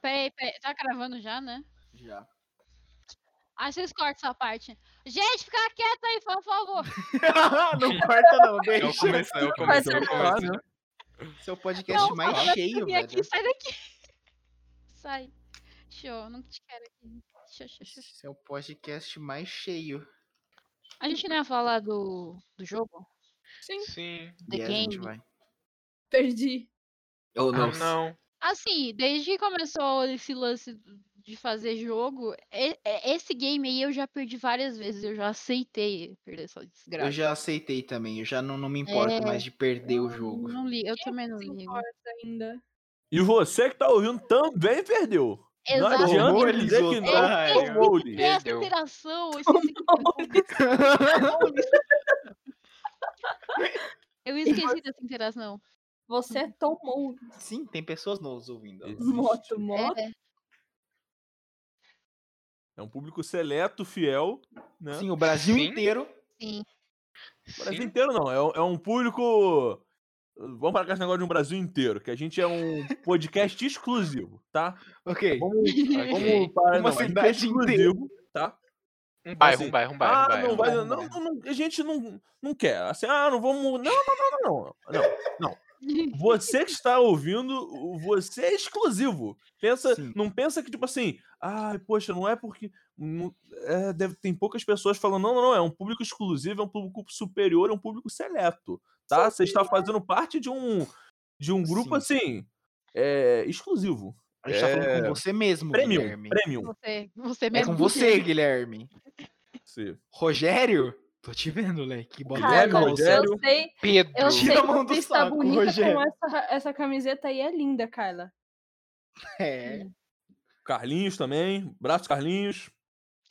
Peraí, peraí. Tá gravando já, né? Já. Aí vocês cortam essa parte. Gente, fica quieto aí, por favor. não corta não, É o deixa. é começo, é ser o começo. Claro. Seu podcast Não, mais cheio, velho. aqui, sai daqui. Sai. Show, não te quero aqui. Show, show, show. Seu podcast mais cheio. A gente não ia falar do, do jogo? Sim, Sim. The e a gente Game. vai. perdi. Oh, Ah, não. Assim, desde que começou esse lance de fazer jogo, e- e- esse game aí eu já perdi várias vezes. Eu já aceitei perder essa desgraça. Eu já aceitei também. Eu já não, não me importo É, mais de perder o jogo. Não li, eu também não Se ligo. importa ainda. E você que tá ouvindo também perdeu. Não Exato. adianta Tomou-lhes, dizer que não. otário. Tomou-lhes. Essa Perdeu. interação, eu esqueci. Eu esqueci dessa interação. Você tomou Sim, tem pessoas nos ouvindo. Existe. moto, moto. É, É um público seleto, fiel. Né? Sim, o Brasil Sim. inteiro. sim. O Brasil Sim. inteiro não. É, um- é um público. Vamos para esse negócio de um Brasil inteiro, que a gente é um podcast exclusivo, tá? Ok. Vamos, vamos para Uma não, é cidade exclusivo, tá? Um bairro, Assim, um bairro, um bairro, um Ah, bairro. não vai, bairro, não, bairro. não, não, a gente não, não quer. Assim, ah, não vamos. Não, não, não, não, não, não, não. Você que está ouvindo, você é exclusivo. Pensa, Sim. não pensa que tipo assim, ai, poxa, não é porque não- é, deve tem poucas pessoas falando, não, não, não, é um público exclusivo, é um público superior, é um público seleto, tá? Você está fazendo parte de um de um grupo assim, é, exclusivo. A gente tá falando É, com você mesmo, Premium, Guilherme. premium. Você, você É mesmo. com você, Guilherme. Sim. Rogério? Tô te vendo, moleque. Bota Cara, a eu sei, Pedro. eu Tira sei a mão do você saco, bonita Rogério. com essa, essa camiseta aí, é linda, Carla. É. Carlinhos também, braço Carlinhos.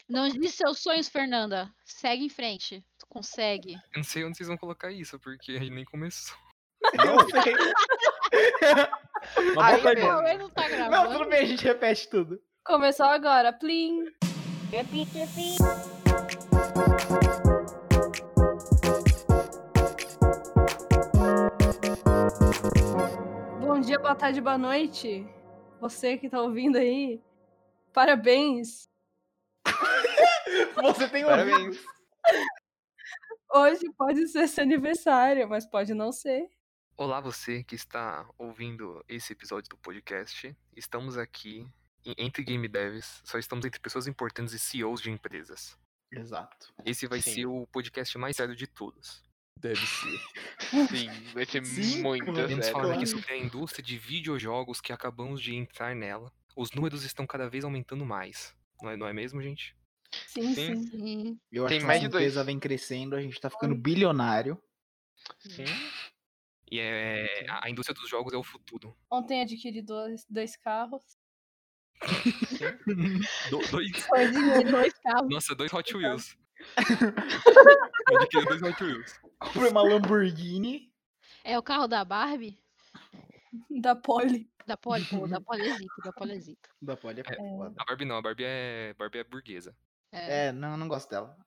Não diz seus sonhos, Fernanda. Segue em frente. Tu consegue. Eu não sei onde vocês vão colocar isso, porque a gente nem começou. Eu sei. Mas Aí. Não, ele não tá Não, gravando. tudo bem, a gente repete tudo. Começou agora, plim. Bom dia, boa tarde, boa noite. Você que tá ouvindo aí, parabéns. Você tem um Parabéns. Hoje pode ser seu aniversário, mas pode não ser. Olá, você que está ouvindo esse episódio do podcast. Estamos aqui entre Game Devs, só estamos entre pessoas importantes e CEOs de empresas. Exato. Esse vai Sim. ser o podcast mais sério de todos. Deve ser. Sim, vai ser Sim, muito sério. falar aqui sobre a indústria de videojogos que acabamos de entrar nela. Os números estão cada vez aumentando mais. Não é, não é mesmo, gente? Sim, Sim. sim. Eu acho Tem que mais dois. empresa vem crescendo, a gente tá ficando bilionário. Sim. E é, a indústria dos jogos é o futuro. Ontem adquiri dois, dois carros. Do- dois, dinheiro. Dois carros. nossa, dois Hot Wheels. Eu adquiri dois Hot Wheels. Comprei uma Lamborghini. É o carro da Barbie? da Poli. Da Poli, pô, da Poli é da Poli é. Da Poli é foda. A Barbie não, a Barbie é, Barbie é burguesa. É. É, não, não gosto dela.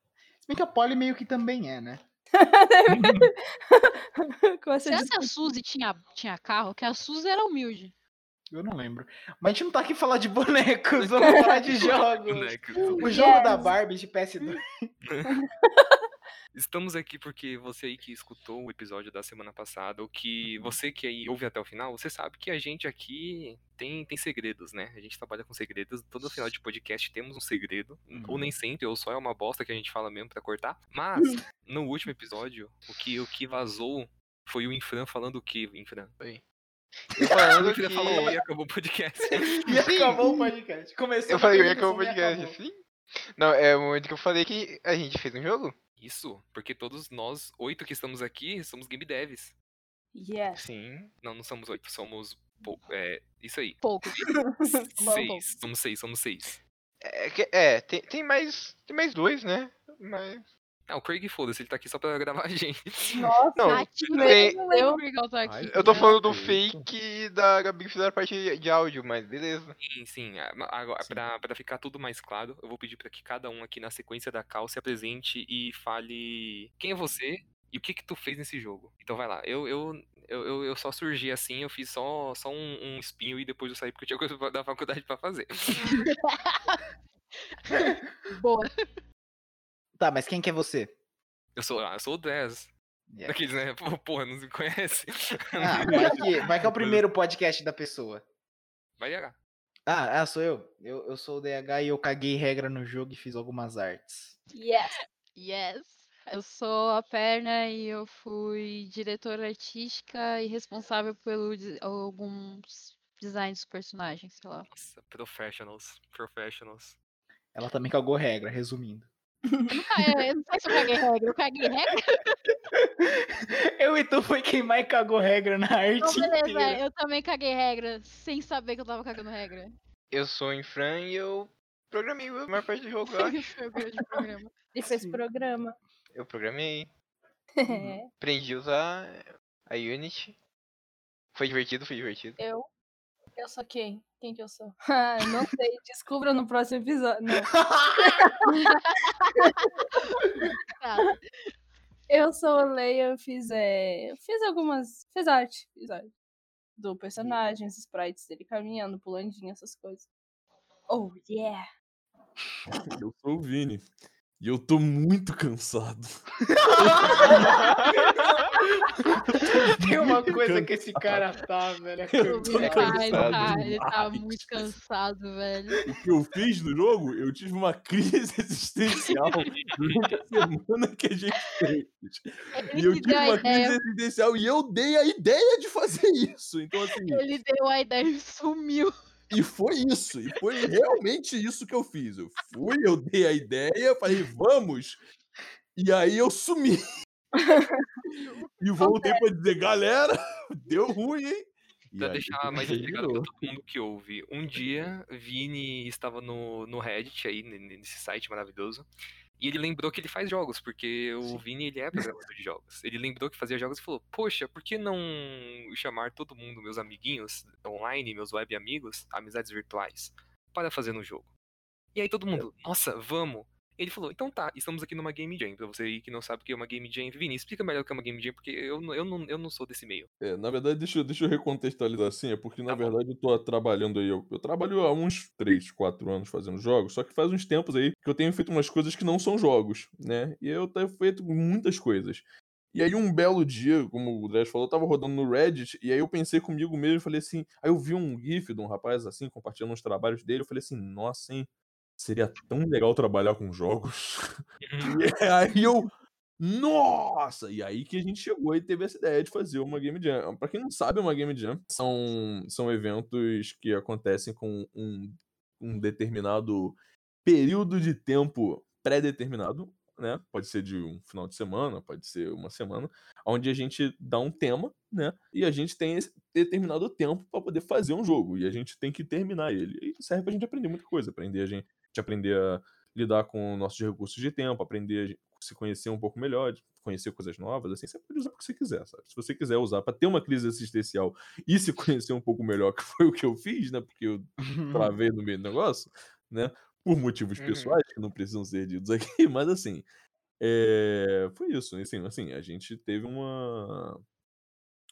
Se bem que a Poli meio que também é, né? Com essa Será que a Suzy tinha, tinha carro? Que a Suzy era humilde. Eu não lembro. Mas a gente não tá aqui falar de bonecos, vamos falar de jogos. O jogo da Yes. Barbie de PS2. Estamos aqui porque você aí que escutou o episódio da semana passada, ou que você que aí ouve até o final, você sabe que a gente aqui tem, tem segredos, né? A gente trabalha com segredos. Todo final de podcast temos um segredo. Ou nem sempre, ou só é uma bosta que a gente fala mesmo pra cortar. Mas, no último episódio, o que, o que vazou foi o Infran falando o que, Infran? Eu falando O que... Falou e acabou o podcast. E acabou o podcast. Começou Eu falei, eu ia acabar o e podcast, acabou. sim? Não, é o momento que eu falei que a gente fez um jogo. Isso, porque todos nós, oito que estamos aqui, somos game devs. Yes. Sim. Não, não somos oito, somos. pou- É, isso aí. Pouco. Seis. Somos seis, somos seis. É, é tem, tem mais. Tem mais dois, né? Mas. Ah, o Craig, foda-se, ele tá aqui só pra gravar a gente. Nossa, Não, Ativo, tem- eu não lembro por que eu tô aqui. Ai, eu tô né? falando do Fake. da Gabi que fizeram a parte de áudio, mas beleza. Sim, sim. Agora, Sim. pra, pra ficar tudo mais claro, eu vou pedir pra que cada um aqui na sequência da cal se apresente e fale quem é você e o que que tu fez nesse jogo. Então vai lá. Eu, eu, Eu, eu, eu só surgi assim, eu fiz só, só um, um espinho e depois eu saí porque eu tinha coisa da faculdade pra fazer. Boa. Tá, mas quem que é você? Eu sou, ah, eu sou o Dez. Yeah. Daqueles, né? Pô, Porra, não se conhece. Ah, vai que, vai que é o primeiro podcast da pessoa. Vai lá. Ah, ah, sou eu. eu. Eu sou o DH e eu caguei regra no jogo e fiz algumas artes. Yes. Yes. Eu sou a Perna e eu fui diretora artística e responsável pelo alguns designs dos personagens, sei lá. Nossa, professionals. Professionals. Ela também cagou regra, resumindo. Ah, eu, eu não sei se eu caguei regra. Eu caguei regra? Eu e tu foi quem mais cagou regra na arte Então, beleza, inteira. eu também caguei regra, sem saber que eu tava cagando regra. Eu sou o Infran e eu programei a maior parte do jogo, eu acho. Programa. Ele fez Sim. programa. Eu programei. É, Aprendi a usar a Unity. Foi divertido, foi divertido. eu. Eu sou quem? Quem que eu sou? Ah, não sei. Descubra no próximo episódio. Eu sou a Leia, eu fiz, é, eu fiz algumas. Fiz arte, fiz arte. Do personagem, os sprites dele caminhando, pulandinho, essas coisas. Oh, yeah! Eu sou o Vini. E eu tô muito cansado. Tem uma coisa que esse cara tá, velho. é cansado. tá, ele tá, ele tá muito cansado, velho. O que eu fiz no jogo, eu tive uma crise existencial durante a semana que a gente fez. E Ele eu que tive uma crise ideia, existencial e eu dei a ideia de fazer isso. Então, assim, ele deu a ideia e sumiu. e foi isso. E foi realmente isso que eu fiz. Eu fui, eu dei a ideia, falei, vamos. E aí eu sumi. E voltei pra dizer, galera, deu ruim, hein? E Pra aí deixar mais explicado pra todo mundo que ouve. Um dia, Vini estava no, no Reddit aí, ne- nesse site maravilhoso. E ele lembrou que ele faz jogos, porque o Vini ele é programador de jogos. Ele lembrou que fazia jogos e falou: Poxa, por que não chamar todo mundo, meus amiguinhos online, meus web amigos, amizades virtuais, para fazer no jogo? E aí todo mundo, nossa, vamos! Ele falou: Então tá, estamos aqui numa Game Jam. Pra você aí que não sabe o que é uma Game Jam, Vini, explica melhor o que é uma Game Jam, porque eu, não- eu, não, eu não sou desse meio. É, na verdade, deixa, eu- deixa eu recontextualizar assim, é porque, na Tá bom. verdade, eu tô trabalhando aí, eu, eu trabalho há uns 3, 4 anos fazendo jogos, só que faz uns tempos aí que eu tenho feito umas coisas que não são jogos, né? E eu tenho feito muitas coisas. E aí, um belo dia, como o Dress falou, eu tava rodando no Reddit, e aí eu pensei comigo mesmo, e falei assim, aí eu vi um gif de um rapaz, assim, compartilhando uns trabalhos dele, eu falei assim, nossa, hein, seria tão legal trabalhar com jogos. E aí eu, nossa! E aí que a gente chegou e teve essa ideia de fazer uma Game Jam. Pra quem não sabe, uma Game Jam são, são eventos que acontecem com um, um determinado período de tempo pré-determinado, né? Pode ser de um final de semana, pode ser uma semana, onde a gente dá um tema, né? E a gente tem esse determinado tempo para poder fazer um jogo. E a gente tem que terminar ele. E serve pra gente aprender muita coisa, aprender a gente, aprender a lidar com nossos recursos de tempo, aprender a se conhecer um pouco melhor, de conhecer coisas novas, assim, você pode usar o que você quiser, sabe? Se você quiser usar para ter uma crise existencial e se conhecer um pouco melhor, que foi o que eu fiz, né? Porque eu travei no meio do negócio, né? Por motivos Uhum. pessoais que não precisam ser ditos aqui, mas assim, é, foi isso. Assim, assim, a gente teve uma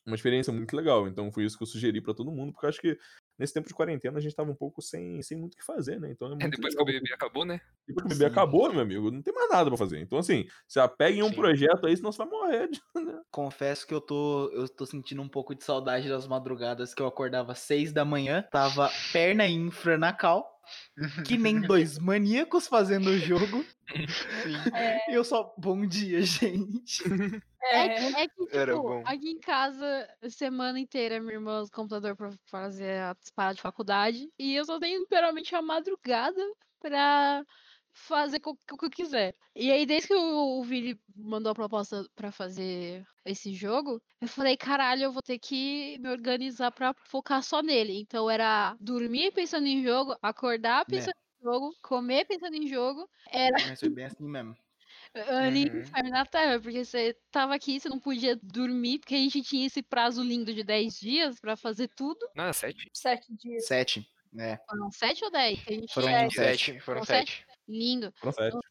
uma experiência muito legal. Então foi isso que eu sugeri pra todo mundo, porque eu acho que nesse tempo de quarentena a gente tava um pouco sem, sem muito o que fazer, né? Então é É, depois que o legal. BBB acabou, né? Depois que o bebê Sim. acabou, meu amigo, não tem mais nada pra fazer. Então, assim, se apegue em um Sim. projeto aí, senão você vai morrer. de- Confesso que eu tô, eu tô sentindo um pouco de saudade das madrugadas que eu acordava às seis da manhã, tava perna infra na cal, que nem dois maníacos fazendo o jogo. Sim. E eu só, bom dia, gente. É, É, que- é que, tipo, Era bom. aqui em casa, semana inteira, minha irmã usa o computador pra fazer as paradas de faculdade. E eu só tenho literalmente a madrugada pra fazer o que eu quiser. E aí, desde que o, o Vini mandou a proposta para fazer esse jogo, eu falei, caralho, eu vou ter que me organizar para focar só nele. Então era dormir pensando em jogo, acordar é. pensando é. em jogo, comer pensando em jogo. Era... Mas foi bem assim mesmo. Ali uhum. na terra, porque você tava aqui, você não podia dormir, porque a gente tinha esse prazo lindo de 10 dias pra fazer tudo. Não, 7. 7 dias. 7. né? Foram 7 ou 10? Foram 7. Foram 7. Lindo.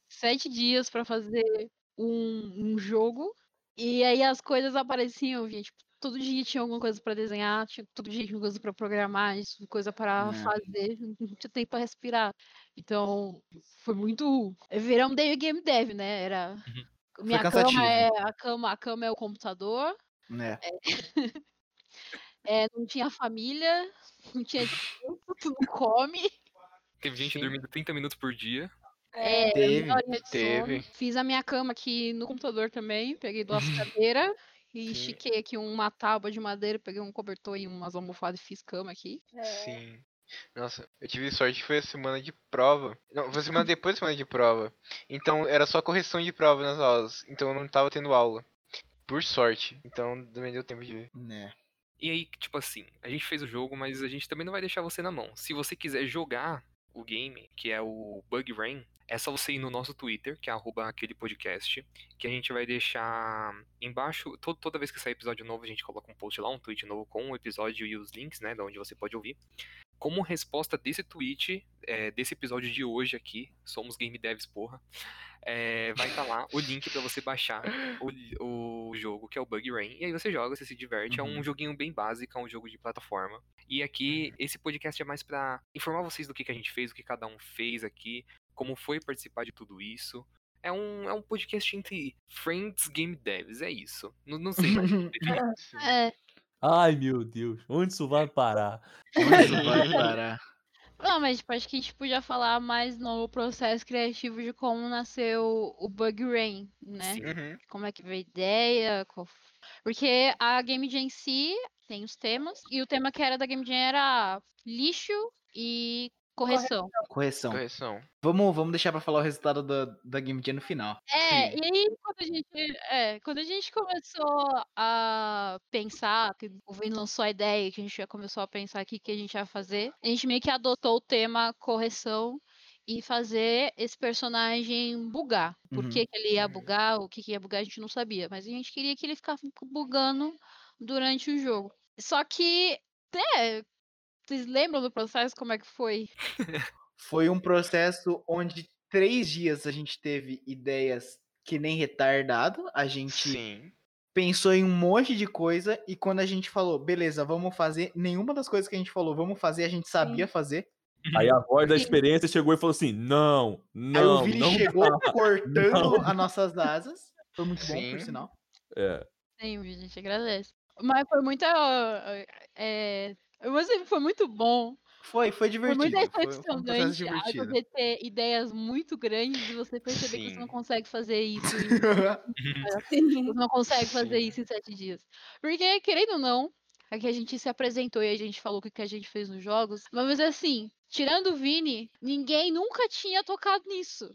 Sete. Dias para fazer um, um, jogo. E aí as coisas apareciam, via, tipo, todo dia tinha alguma coisa para desenhar, tinha, todo dia tinha alguma coisa para programar, coisa para é. fazer, não tinha tempo para respirar. Então, foi muito. É verão day game dev, né? Era. Uhum. Minha cama é a cama, a cama é o computador. É. é. é não tinha família, não tinha tempo, tu não come. Teve gente Sim. dormindo 30 minutos por dia. É, Teve, de teve. sono. Fiz a minha cama aqui no computador também. Peguei duas cadeiras e Sim. estiquei aqui uma tábua de madeira, peguei um cobertor e umas almofadas e fiz cama aqui. É. Sim. Nossa, eu tive sorte que foi a semana de prova. Não, foi a semana depois da semana de prova. Então era só correção de prova nas aulas. Então eu não tava tendo aula. Por sorte. Então também deu tempo de ver. Né? E aí, tipo assim, a gente fez o jogo, mas a gente também não vai deixar você na mão. Se você quiser jogar o game, que é o Bug Rain, é só você ir no nosso Twitter, que é aquele podcast, que a gente vai deixar embaixo, to- toda vez que sair episódio novo, a gente coloca um post lá, um tweet novo com o episódio e os links, né, de onde você pode ouvir. Como resposta desse tweet, é, desse episódio de hoje aqui, somos Game Devs, porra, é, vai estar lá o link pra você baixar o, o jogo, que é o Bug Rain. E aí você joga, você se diverte. É um Uhum. joguinho bem básico, é um jogo de plataforma. E aqui, esse podcast é mais pra informar vocês do que, que a gente fez, o que cada um fez aqui, como foi participar de tudo isso. É um, é um podcast entre Friends Game Devs, é isso. Não, não sei mais. É, Ai, meu Deus, onde isso vai parar? Onde isso vai parar? Não, mas tipo, acho que a gente podia falar mais no processo criativo de como nasceu o Bug Rain, né? Uhum. Como é que veio a ideia, qual porque a Game Jam em si tem os temas, e o tema que era da Game Jam era lixo e correção. Correção. Correção. Vamos, vamos deixar pra falar o resultado da, da Game Jam no final. É, Sim. e aí quando a gente, é, quando a gente começou a pensar, que o Vini lançou a ideia, que a gente já começou a pensar aqui que a gente ia fazer, a gente meio que adotou o tema correção e fazer esse personagem bugar. Por Uhum. que, que ele ia Uhum. bugar, o que, que ia bugar, a gente não sabia. Mas a gente queria que ele ficasse bugando durante o jogo. Só que, é, vocês lembram do processo, como é que foi? Foi um processo onde três dias a gente teve ideias que nem retardado. A gente Sim. pensou em um monte de coisa e quando a gente falou, beleza, vamos fazer, nenhuma das coisas que a gente falou, vamos fazer, a gente sabia fazer. Aí a voz da Sim. experiência chegou e falou assim: não, Aí o não, Vini não. chegou cortando Não. as nossas asas. Foi muito bom, por Sim. sinal. É. Sim, a gente agradece. Mas foi muita. É, mas foi muito bom. Foi, foi Foi divertido. muito Foi, foi um você ter ideias muito grandes e você perceber que você não Sim. consegue fazer isso. em- Sim. Você não consegue fazer Sim. isso em sete dias. Porque, querendo ou não, aqui a gente se apresentou e a gente falou o que a gente fez nos jogos. Mas assim, tirando o Vini, ninguém nunca tinha tocado nisso.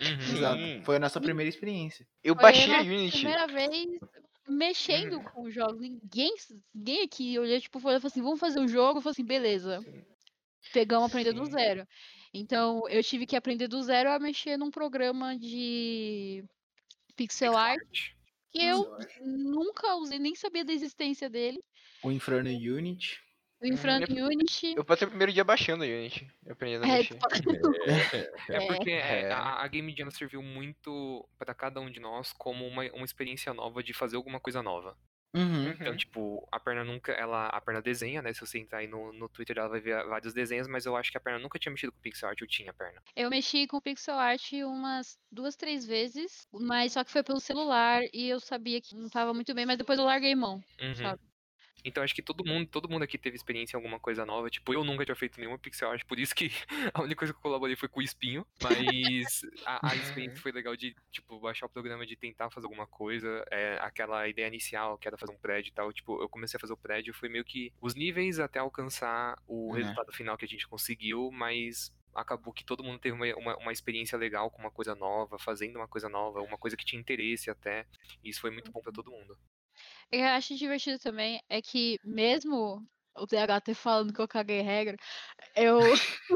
Uhum. Exato. Sim. Foi a nossa primeira experiência. Eu Foi baixei a a Unity. primeira vez mexendo Uhum. com os jogos. Ninguém, ninguém aqui olhou, tipo, falou assim, vamos fazer um jogo. Eu falei assim, beleza. Pegamos aprender do Sim. zero. Então, eu tive que aprender do zero a mexer num programa de pixel art que eu nunca usei, nem sabia da existência dele. O Inferno Unity. O Infront eu- Unity. Eu passei o primeiro dia baixando a Unity. Aprendendo a É, mexer. É É. porque é, É. a, a Game Jam serviu muito pra cada um de nós como uma, uma experiência nova de fazer alguma coisa nova. Uhum. Então, tipo, a perna nunca, ela, a perna desenha, né? Se você entrar aí no, no Twitter, ela vai ver vários desenhos, mas eu acho que a perna nunca tinha mexido com pixel art, eu tinha a perna. Eu mexi com pixel art umas duas, três vezes, mas só que foi pelo celular e eu sabia que não tava muito bem, mas depois eu larguei mão. Uhum. Sabe. Então acho que todo mundo, todo mundo aqui teve experiência em alguma coisa nova. Tipo, eu nunca tinha feito nenhuma pixel art, por isso que a única coisa que eu colaborei foi com o espinho. Mas a, a experiência foi legal de, tipo, baixar o programa de tentar fazer alguma coisa. É, aquela ideia inicial, que era fazer um prédio e tal. Tipo, eu comecei a fazer o prédio, foi meio que os níveis até alcançar o Né. resultado final que a gente conseguiu, mas acabou que todo mundo teve uma, uma, uma experiência legal com uma coisa nova, fazendo uma coisa nova, uma coisa que tinha interesse até. E isso foi muito bom pra todo mundo. O que eu acho divertido também é que mesmo o DHT falando que eu caguei regra, eu.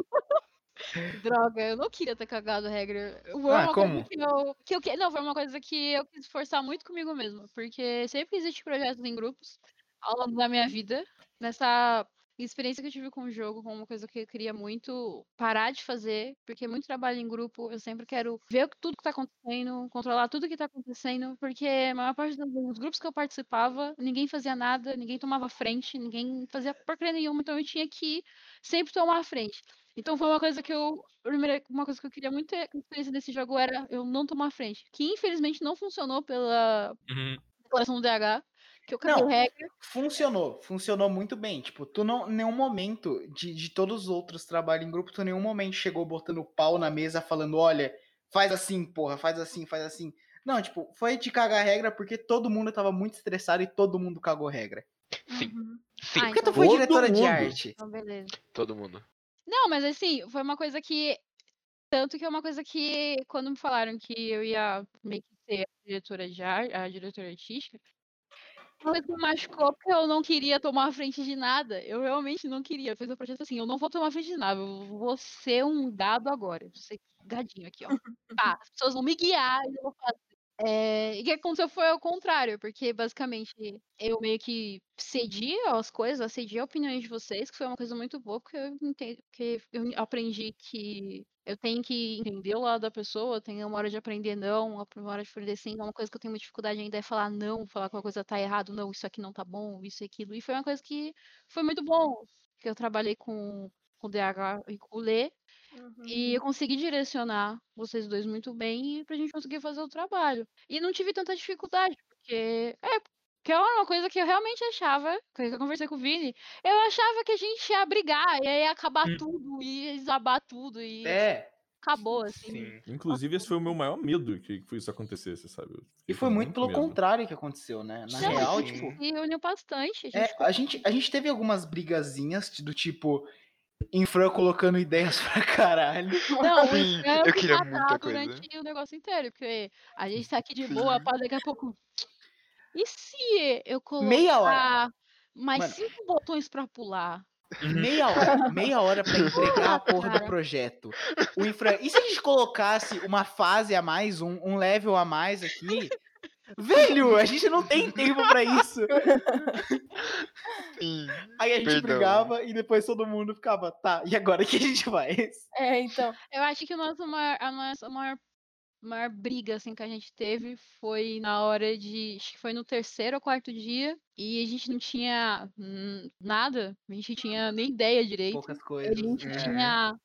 Droga, eu não queria ter cagado regra. Foi Ah, uma como? coisa que eu, que eu. que- Não, foi uma coisa que eu quis forçar muito comigo mesmo. Porque sempre existe projetos em grupos ao longo da minha vida. Nessa experiência que eu tive com o jogo, com uma coisa que eu queria muito parar de fazer, porque muito trabalho em grupo, eu sempre quero ver tudo que tá acontecendo, controlar tudo que tá acontecendo, porque a maior parte dos grupos que eu participava, ninguém fazia nada, ninguém tomava frente, ninguém fazia porcaria nenhuma, então eu tinha que sempre tomar a frente. Então foi uma coisa que eu. Primeira, uma coisa que eu queria muito ter experiência desse jogo era eu não tomar frente. Que infelizmente não funcionou pela Uhum. declaração do DH, que eu caguei Não. regra. Funcionou, funcionou muito bem. Tipo, tu não, nenhum momento de, de todos os outros trabalhos em grupo, tu nenhum momento chegou botando o pau na mesa falando, olha, faz assim, porra, faz assim, faz assim. Não, tipo, foi de cagar regra porque todo mundo tava muito estressado e todo mundo cagou regra. Sim. Uhum. Sim, Ah, Por que tu então- foi Todo diretora de mundo. arte? Então, beleza. todo mundo. Não, mas assim, foi uma coisa que. Tanto que é uma coisa que, quando me falaram que eu ia meio que ser a diretora de arte, a diretora artística, coisa que me machucou porque eu não queria tomar a frente de nada. Eu realmente não queria. Eu fiz o projeto assim, eu não vou tomar a frente de nada, eu vou ser um gado agora. Eu vou ser gadinho aqui, ó. Tá, as pessoas vão me guiar e eu vou fazer. É, e o que aconteceu foi ao contrário, porque basicamente eu meio que cedi às coisas, cedi a opiniões de vocês, que foi uma coisa muito boa, porque eu entendo, porque eu aprendi que eu tenho que entender o lado da pessoa, tem uma hora de aprender não, uma hora de aprender sim, uma coisa que eu tenho muita dificuldade ainda é falar não, falar que uma coisa tá errado, não, isso aqui não tá bom, isso e aquilo. E foi uma coisa que foi muito bom, que eu trabalhei com, com o DH e com o Lê, e eu consegui direcionar vocês dois muito bem pra gente conseguir fazer o trabalho. E não tive tanta dificuldade, porque. É, porque é uma coisa que eu realmente achava, que eu conversei com o Vini, eu achava que a gente ia brigar, e aí ia acabar Hum. tudo, ia desabar tudo, e É, acabou, assim. Sim. Inclusive, esse foi o meu maior medo que, que isso acontecesse, sabe? E foi muito pelo medo. contrário que aconteceu, né? Na Não, real, sim. tipo, E uniu bastante. A gente É, a gente, a gente teve algumas brigazinhas do tipo. Infran colocando ideias pra caralho. Não, Sim, eu queria muita coisa. durante o negócio inteiro, porque a gente tá aqui de boa, para daqui a pouco. E se eu colocar Meia hora. mais Mano. cinco botões pra pular? Meia hora, meia hora pra entregar a porra do projeto. O infra... E se a gente colocasse uma fase a mais, um, um level a mais aqui? Velho, a gente não tem tempo pra isso. Sim. Aí a gente Perdão. brigava e depois todo mundo ficava, tá, e agora o que a gente faz? É, então. Eu acho que o nosso maior, a nossa maior, maior briga assim, que a gente teve foi na hora de. Acho que foi no terceiro ou quarto dia. E a gente não tinha nada. A gente tinha nem ideia direito. Poucas A coisas. gente Uhum. tinha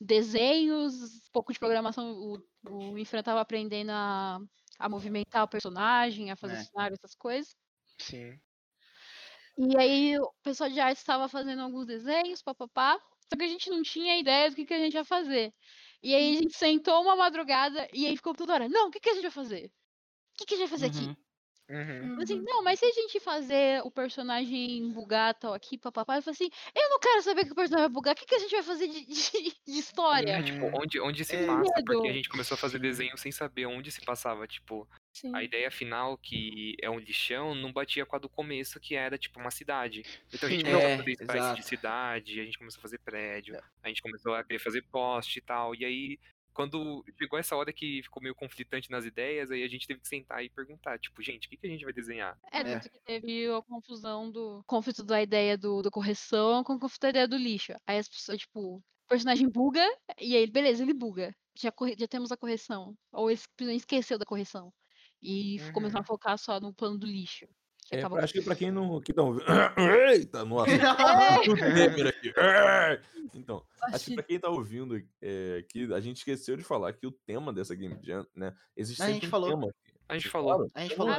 desenhos, um pouco de programação. O, o Infra tava aprendendo a, a movimentar o personagem, a fazer É. cenário, essas coisas. Sim. E aí o pessoal de arte estava fazendo alguns desenhos, papapá. Só que a gente não tinha ideia do que, que a gente ia fazer. E aí a gente sentou uma madrugada e aí ficou toda hora, não, o que, que a gente vai fazer? O que, que a gente vai fazer aqui? Uhum. Uhum. Assim, não, mas se a gente fazer o personagem bugar tal aqui, papapá, eu falei assim, eu não quero saber que o personagem vai bugar, o que, que a gente vai fazer de, de, de história? É, tipo, onde, onde se É. passa, porque Medo. a gente começou a fazer desenho sem saber onde se passava, tipo, Sim. a ideia final, que é um lixão, não batia com a do começo, que era, tipo, uma cidade. Então a gente começou É, a fazer exato. de cidade, a gente começou a fazer prédio, a gente começou a querer fazer poste e tal, e aí... Quando chegou essa hora que ficou meio conflitante nas ideias, aí a gente teve que sentar e perguntar, tipo, gente, o que, que a gente vai desenhar? É, É. tanto que teve a confusão do conflito da ideia do, do correção com o conflito da ideia do lixo. Aí as pessoas, tipo, o personagem buga, e aí, beleza, ele buga. Já, corre- já temos a correção. Ou ele esqueceu da correção. E Uhum. começou a focar só no plano do lixo. Que É, acabou acho que pra quem não. Que não Eita, nossa. Então, acho que pra quem tá ouvindo é, aqui, a gente esqueceu de falar que o tema dessa Game Jam, né? Existe A sempre gente um falou. tema. aqui. A gente falou. falaram? A gente falou.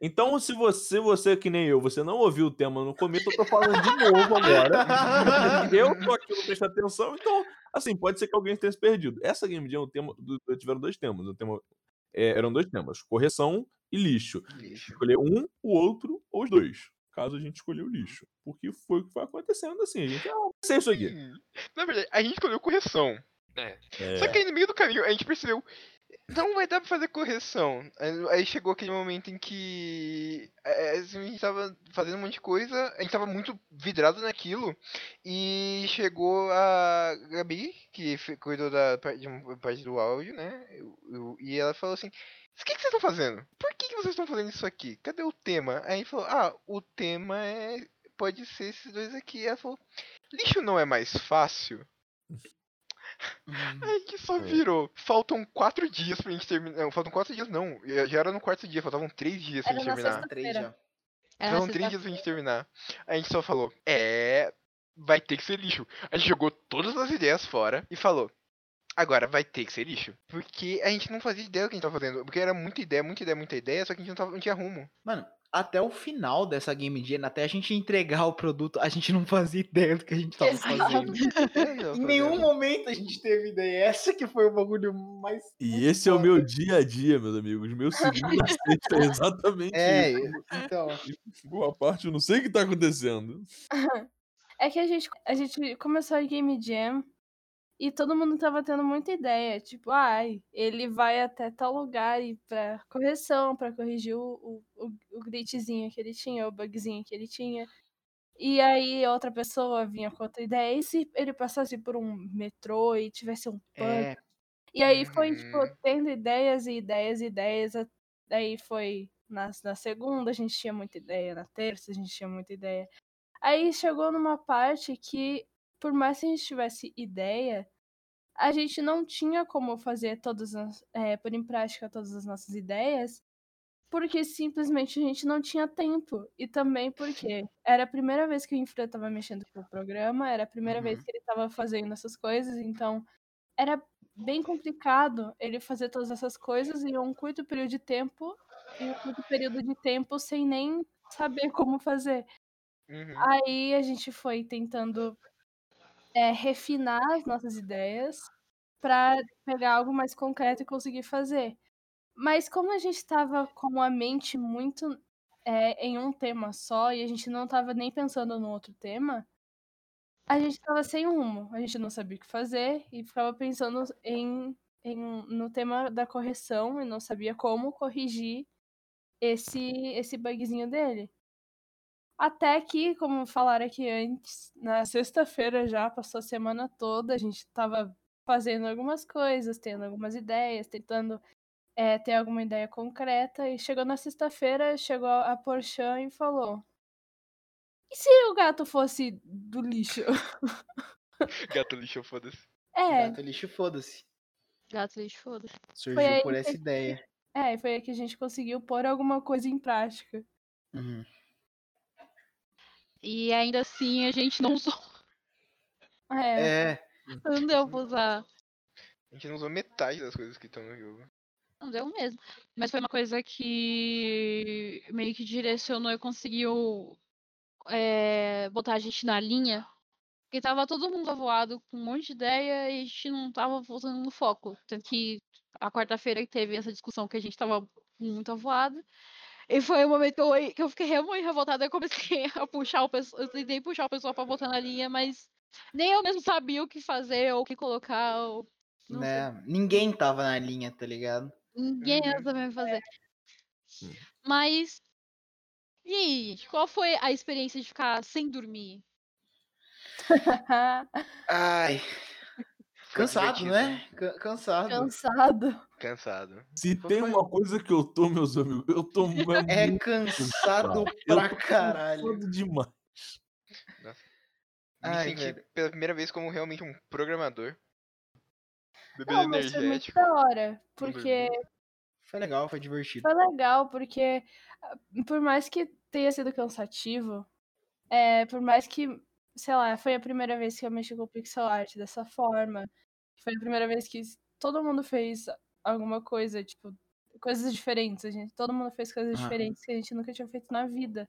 Então, se você, você que nem eu, você não ouviu o tema no começo, eu tô falando de novo agora. eu tô aqui, não prestando atenção, então, assim, pode ser que alguém tenha se perdido. Essa Game Jam, o tema, do- tiveram dois temas. O tema, é, eram dois temas, correção e lixo. Lixo. Escolher um, o outro ou os dois. Caso a gente escolheu o lixo. Porque foi o que foi acontecendo assim. A gente, ah, ser isso aqui. Sim. Na verdade, a gente escolheu correção. É, É, Só que aí no meio do caminho a gente percebeu. Não vai dar pra fazer correção. Aí, chegou aquele momento em que é, assim, a gente tava fazendo um monte de coisa, a gente tava muito vidrado naquilo. E chegou a Gabi, que cuidou da parte, de uma parte do áudio, né? E ela falou assim: O que, que vocês estão fazendo? Por que, que vocês estão fazendo isso aqui? Cadê o tema? Aí a gente falou: Ah, o tema é pode ser esses dois aqui. Ela falou, lixo não é mais fácil? Hum. A gente só virou. Faltam quatro dias pra gente terminar. Não, faltam quatro dias não. Já já era no quarto dia, faltavam três dias pra Era gente na terminar. Três já. Na três dias pra gente terminar. A gente só falou, é. Vai ter que ser lixo. A gente jogou todas as ideias fora e falou. Agora vai ter que ser lixo. Porque a gente não fazia ideia do que a gente tava fazendo. Porque era muita ideia, muita ideia, muita ideia, só que a gente não, tava, não tinha rumo. Mano, até o final dessa Game Jam, até a gente entregar o produto, a gente não fazia ideia do que a gente tava Exato. fazendo. Em nenhum momento a gente teve ideia. Essa que foi o bagulho mais. E esse é o meu dia a dia, meus amigos. Meu segunda sexta é exatamente É, isso. então. Boa parte, eu não sei o que tá acontecendo. É que a gente, a gente começou a Game Jam e todo mundo tava tendo muita ideia. Tipo, ai, ele vai até tal lugar e pra correção, pra corrigir o, o, o, glitchzinho que ele tinha, o bugzinho que ele tinha. E aí outra pessoa vinha com outra ideia. E se ele passasse por um metrô e tivesse um pub? É, E aí foi, tipo, Uhum. tendo ideias e ideias e ideias. a- Daí foi na, na segunda, a gente tinha muita ideia. Na terça, a gente tinha muita ideia. Aí chegou numa parte que, por mais que a gente tivesse ideia, a gente não tinha como fazer todas as, é, pôr em prática todas as nossas ideias, porque simplesmente a gente não tinha tempo. E também porque era a primeira vez que o Infra estava mexendo com o programa, era a primeira vez Uhum. que ele estava fazendo essas coisas, então era bem complicado ele fazer todas essas coisas em um curto período de tempo, em um curto período de tempo sem nem saber como fazer. Uhum. Aí a gente foi tentando é, refinar as nossas ideias para pegar algo mais concreto e conseguir fazer. Mas como a gente estava com a mente muito é, em um tema só e a gente não estava nem pensando no outro tema, a gente estava sem rumo. A gente não sabia o que fazer e ficava pensando em, em, no tema da correção e não sabia como corrigir esse, esse bugzinho dele. Até que, como falaram aqui antes, na sexta-feira já passou a semana toda, a gente tava fazendo algumas coisas, tendo algumas ideias, tentando é, ter alguma ideia concreta. E chegou na sexta-feira, chegou a Porchan e falou: E se o gato fosse do lixo? Gato lixo, foda-se. É, Gato lixo, foda-se. Gato lixo, foda-se. Surgiu por essa ideia. é, e foi aí que a gente conseguiu pôr alguma coisa em prática. Uhum. E ainda assim a gente não usou. É, É, Não deu pra usar. A gente não usou metade das coisas que estão no jogo. Não deu mesmo. Mas foi uma coisa que meio que direcionou e conseguiu é, botar a gente na linha. Porque tava todo mundo avoado com um monte de ideia e a gente não tava voltando no foco. Tanto que a quarta-feira teve essa discussão que a gente tava muito avoado. E foi o momento que eu, que eu fiquei realmente revoltada. Eu comecei a puxar o pessoal. Eu tentei puxar o pessoal pra botar na linha, mas nem eu mesmo sabia o que fazer ou o que colocar. Ou... Sei. né? Ninguém tava na linha, tá ligado? Ninguém Uhum. ia saber fazer. Hum. Mas. E aí, gente? Qual foi a experiência de ficar sem dormir? Ai. Cansado, né? Ca- Cansado. cansado. Cansado. Se Foi- tem foi- uma coisa que eu tô, meus amigos, eu tô É muito cansado Eu pra tô caralho. cansado demais. Me Ai, senti velho. pela primeira vez como realmente um programador. Bebendo Não, mas foi muito da hora. Porque. Foi legal, foi divertido. foi legal, porque ah, por mais que tenha sido cansativo, é, por mais que, sei lá, foi a primeira vez que eu mexi com pixel art dessa forma. Foi a primeira vez que todo mundo fez alguma coisa, tipo, coisas diferentes. A gente, todo mundo fez coisas Aham. diferentes que a gente nunca tinha feito na vida.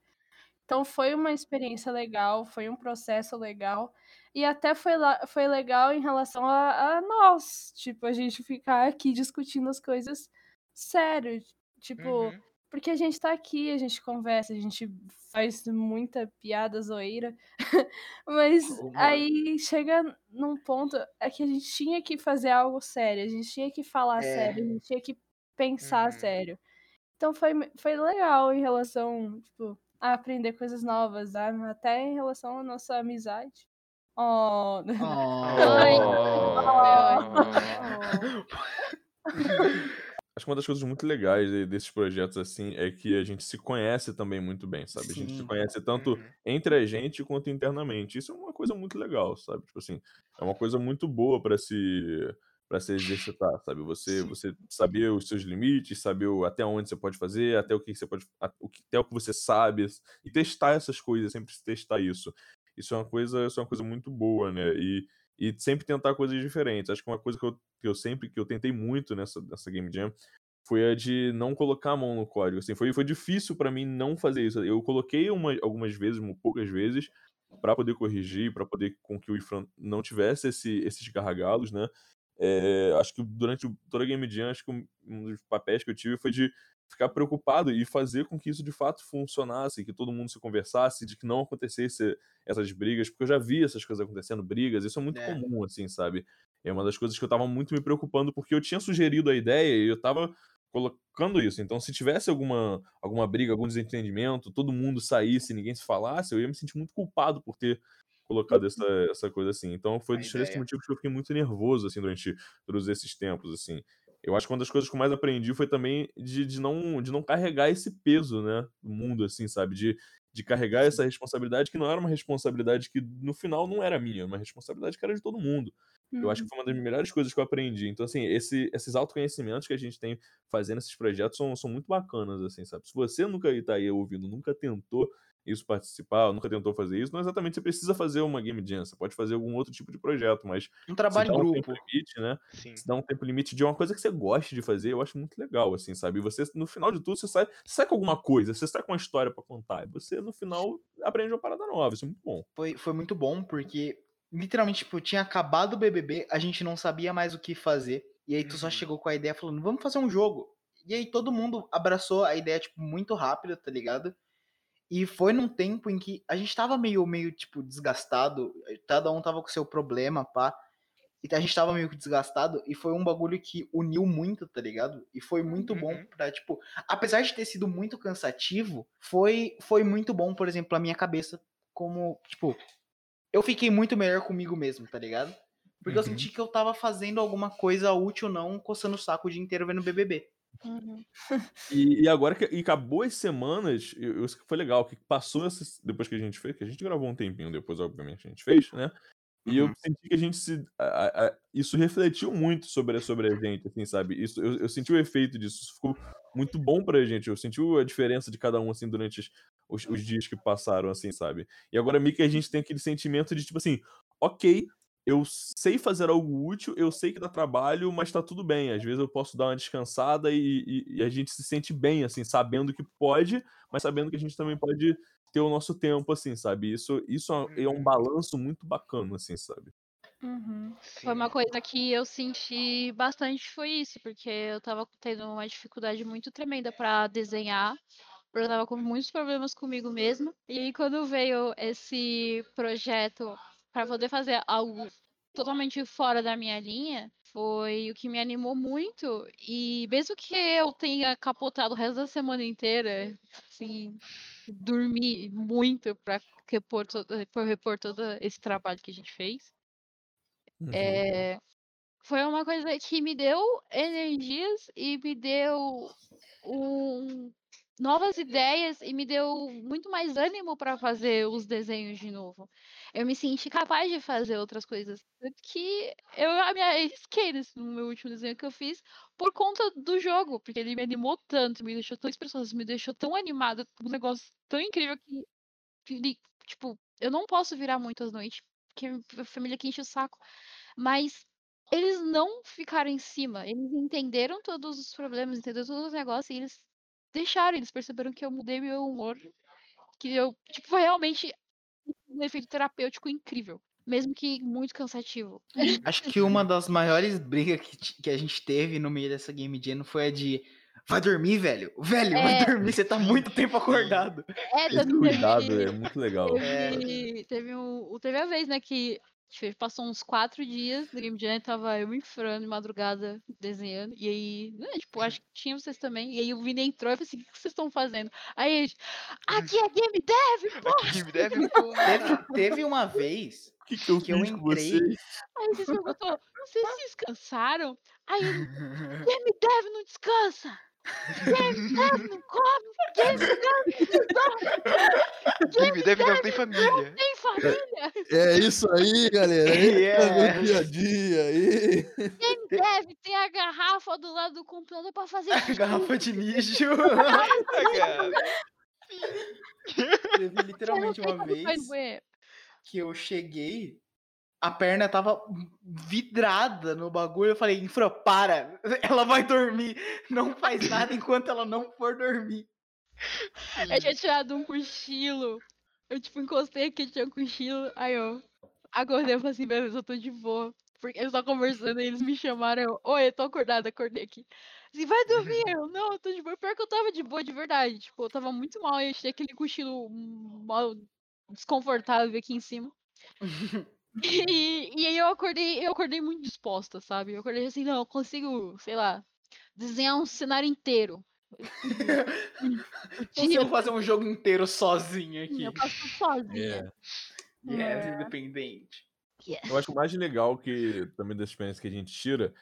Então foi uma experiência legal, foi um processo legal. E até foi, lá, foi legal em relação a, a nós. Tipo, a gente ficar aqui discutindo as coisas sério. Tipo, Uhum. Porque a gente tá aqui, a gente conversa, a gente faz muita piada zoeira. Mas Humor. aí chega num ponto é que a gente tinha que fazer algo sério, a gente tinha que falar É. sério, a gente tinha que pensar Uhum. sério. Então foi, foi legal em relação, tipo, a aprender coisas novas? Até em relação à nossa amizade. Oh, Oh. Oh. Acho que uma das coisas muito legais de- desses projetos assim é que a gente se conhece também muito bem, sabe? A gente se conhece tanto Uhum. entre a gente quanto internamente. Isso é uma coisa muito legal, sabe? Tipo assim, é uma coisa muito boa pra se para se exercitar, sabe? Você Sim. você saber os seus limites, saber o- até onde você pode fazer, até o que você pode, até o que você sabe e testar essas coisas, sempre testar isso. Isso é uma coisa, isso é uma coisa muito boa, né? E e sempre tentar coisas diferentes. Acho que uma coisa que eu, que eu sempre que eu tentei muito nessa, nessa Game Jam foi a de não colocar a mão no código. Assim, foi, foi difícil pra mim não fazer isso. Eu coloquei uma, algumas vezes, poucas vezes, pra poder corrigir, pra poder com que o Ifran não tivesse esse, esses gargalos, né? É, acho que durante toda a Game Jam, acho que um dos papéis que eu tive foi de ficar preocupado e fazer com que isso de fato funcionasse, que todo mundo se conversasse, de que não acontecesse essas brigas, porque eu já vi essas coisas acontecendo, brigas, isso é muito É. comum, assim, sabe? É uma das coisas que eu tava muito me preocupando, porque eu tinha sugerido a ideia e eu tava colocando isso. Então, se tivesse alguma, alguma briga, algum desentendimento, todo mundo saísse, ninguém se falasse, eu ia me sentir muito culpado por ter colocado essa, essa coisa assim. Então, foi ideia. motivos que eu fiquei muito nervoso, assim, durante todos esses tempos, assim. Eu acho que uma das coisas que eu mais aprendi foi também de, de, não, de não carregar esse peso, né, do mundo, assim, sabe? De, de carregar essa responsabilidade que não era uma responsabilidade que no final não era minha, uma responsabilidade que era de todo mundo. Eu acho que foi uma das melhores coisas que eu aprendi. Então, assim, esse, esses autoconhecimentos que a gente tem fazendo esses projetos são, são muito bacanas, assim, sabe? Se você nunca tá aí ouvindo, nunca tentou isso participar, nunca tentou fazer isso, não exatamente você precisa fazer uma game jam, você pode fazer algum outro tipo de projeto, mas Um trabalho dá em um grupo. tempo limite, né? Sim. Se dá um tempo limite de uma coisa que você goste de fazer, eu acho muito legal, assim, sabe? E você, no final de tudo, você sai, você sai com alguma coisa, você sai com uma história pra contar, e você, no final, aprende uma parada nova, isso é muito bom. Foi, foi muito bom, porque literalmente, tipo, tinha acabado o BBB, a gente não sabia mais o que fazer. E aí tu só Uhum. chegou com a ideia falando, vamos fazer um jogo. E aí todo mundo abraçou a ideia, tipo, muito rápido, tá ligado? E foi num tempo em que a gente tava meio, meio, tipo, desgastado. Cada um tava com seu problema, pá. E a gente tava meio que desgastado. E foi um bagulho que uniu muito, tá ligado? E foi muito bom Uhum. pra, tipo... Apesar de ter sido muito cansativo, foi, foi muito bom, por exemplo, a minha cabeça. Como, tipo... Eu fiquei muito melhor comigo mesmo, tá ligado? Porque eu Uhum. senti que eu tava fazendo alguma coisa útil, não coçando o saco o dia inteiro vendo BBB. Uhum. E, e agora que e acabou as semanas, eu, eu, foi legal, que passou essas, depois que a gente fez, que a gente gravou um tempinho depois, obviamente, a gente fez, né? E eu Uhum. senti que a gente se. a- a- isso refletiu muito sobre, sobre a gente, assim, sabe? Isso, eu, eu senti o efeito disso, isso ficou muito bom pra gente. Eu senti a diferença de cada um, assim, durante os, os, os dias que passaram, assim, sabe? E agora meio que a gente tem aquele sentimento de, tipo assim, ok, eu sei fazer algo útil, eu sei que dá trabalho, mas tá tudo bem. Às vezes eu posso dar uma descansada e, e- e a gente se sente bem, assim, sabendo que pode, mas sabendo que a gente também pode ter o nosso tempo, assim, sabe? Isso, isso é um Uhum. balanço muito bacana, assim, sabe? Uhum. Foi uma coisa que eu senti bastante, foi isso, porque eu tava tendo uma dificuldade muito tremenda pra desenhar, eu tava com muitos problemas comigo mesma. E aí quando veio esse projeto pra poder fazer algo totalmente fora da minha linha, foi o que me animou muito. E mesmo que eu tenha capotado o resto da semana inteira, assim, dormi muito pra repor repor todo esse trabalho que a gente fez. Uhum. É, foi uma coisa que me deu energias e me deu um- novas ideias e me deu muito mais ânimo para fazer os desenhos de novo. Eu me senti capaz de fazer outras coisas. Tanto que eu me arrisquei nesse, no meu último desenho que eu fiz por conta do jogo, porque ele me animou tanto, me deixou tão expressoso, me deixou tão animada, um negócio tão incrível que, tipo, eu não posso virar muito às noites, porque a família que enche o saco. Mas eles não ficaram em cima. Eles entenderam todos os problemas, entenderam todos os negócios e eles deixaram. Eles perceberam que eu mudei meu humor. Que eu, tipo, foi realmente um efeito terapêutico incrível. Mesmo que muito cansativo. Acho que uma das maiores brigas que, que a gente teve no meio dessa Game Jam foi a de vai dormir, velho. Velho, vai É. dormir, você tá muito tempo acordado. É, Esse cuidado teve, é muito legal. teve, teve, um, teve a vez, né, que tipo, passou uns quatro dias no Game Jam, tava eu e o Fran de madrugada desenhando. E aí, né, tipo, acho que tinha vocês também. E aí o Vini entrou e falou assim: o que vocês estão fazendo? Aí a gente, aqui é Game Dev, pô! Aqui me deve, porra. Teve, teve uma vez que, que eu que eu entrei. Aí vocês perguntou, vocês se descansaram? Aí ele, Game Dev não descansa! Game Dev não tem família. não tem família! É isso aí, galera. Esse é É. o dia a dia. aí. Game Dev tem a garrafa do lado do computador pra fazer xixi. Garrafa de lixo. Teve literalmente uma no vez que eu cheguei, a perna tava vidrada no bagulho. Eu falei, Infra, para! Ela vai dormir. Não faz nada enquanto ela não for dormir. Eu tinha tirado um cochilo. Eu, tipo, encostei aqui, tinha um cochilo. Aí eu acordei e falei assim, beleza, eu tô de boa. Porque eles estavam conversando e eles me chamaram. Eu, oi, eu tô acordada, acordei aqui. Assim, vai dormir. Eu, não, eu tô de boa. Pior que eu tava de boa de verdade. Tipo, eu tava muito mal e eu tinha aquele cochilo mal desconfortável aqui em cima. E, e aí eu acordei, eu acordei muito disposta, sabe? Eu acordei assim, não, eu consigo, sei lá, desenhar um cenário inteiro. Consigo fazer um jogo inteiro sozinho aqui. eu faço sozinha. É. Yes, É. independente. Yes. Eu acho mais legal que também da experiência que a gente tira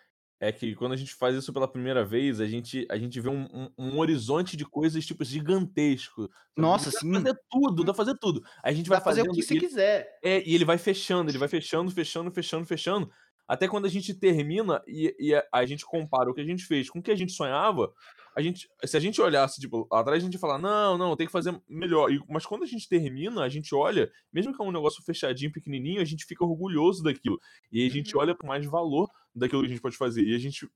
é que quando a gente faz isso pela primeira vez, a gente, a gente vê um, um- um horizonte de coisas tipo gigantesco. Nossa, dá sim. pra fazer tudo, dá pra fazer tudo. Aí a gente Vai vai fazer o que você e ele- quiser. É, e ele vai fechando, ele vai fechando, fechando, fechando, fechando. Até quando a gente termina e, e a, a gente compara o que a gente fez com o que a gente sonhava, a gente, se a gente olhasse, tipo, atrás a gente ia falar, não, não, tem que fazer melhor. E- mas quando a gente termina, a gente olha, mesmo que é um negócio fechadinho, pequenininho, a gente fica orgulhoso daquilo. E a gente olha com mais valor daquilo que a gente pode fazer. E a gente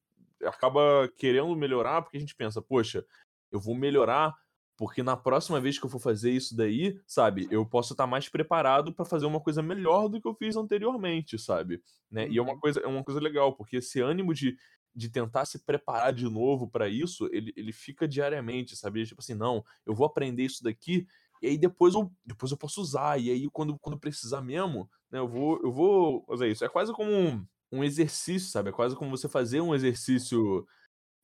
acaba querendo melhorar porque a gente pensa, poxa, eu vou melhorar porque na próxima vez que eu for fazer isso daí, sabe, eu posso estar mais preparado pra fazer uma coisa melhor do que eu fiz anteriormente, sabe? Né? E é uma Uhum. coisa, é uma coisa legal, porque esse ânimo de, de tentar se preparar de novo pra isso, ele, ele fica diariamente, sabe? Tipo assim, não, eu vou aprender isso daqui e aí depois eu, depois eu posso usar, e aí quando, quando precisar mesmo, né, eu vou, eu vou usar isso. É quase como um, um exercício, sabe? É quase como você fazer um exercício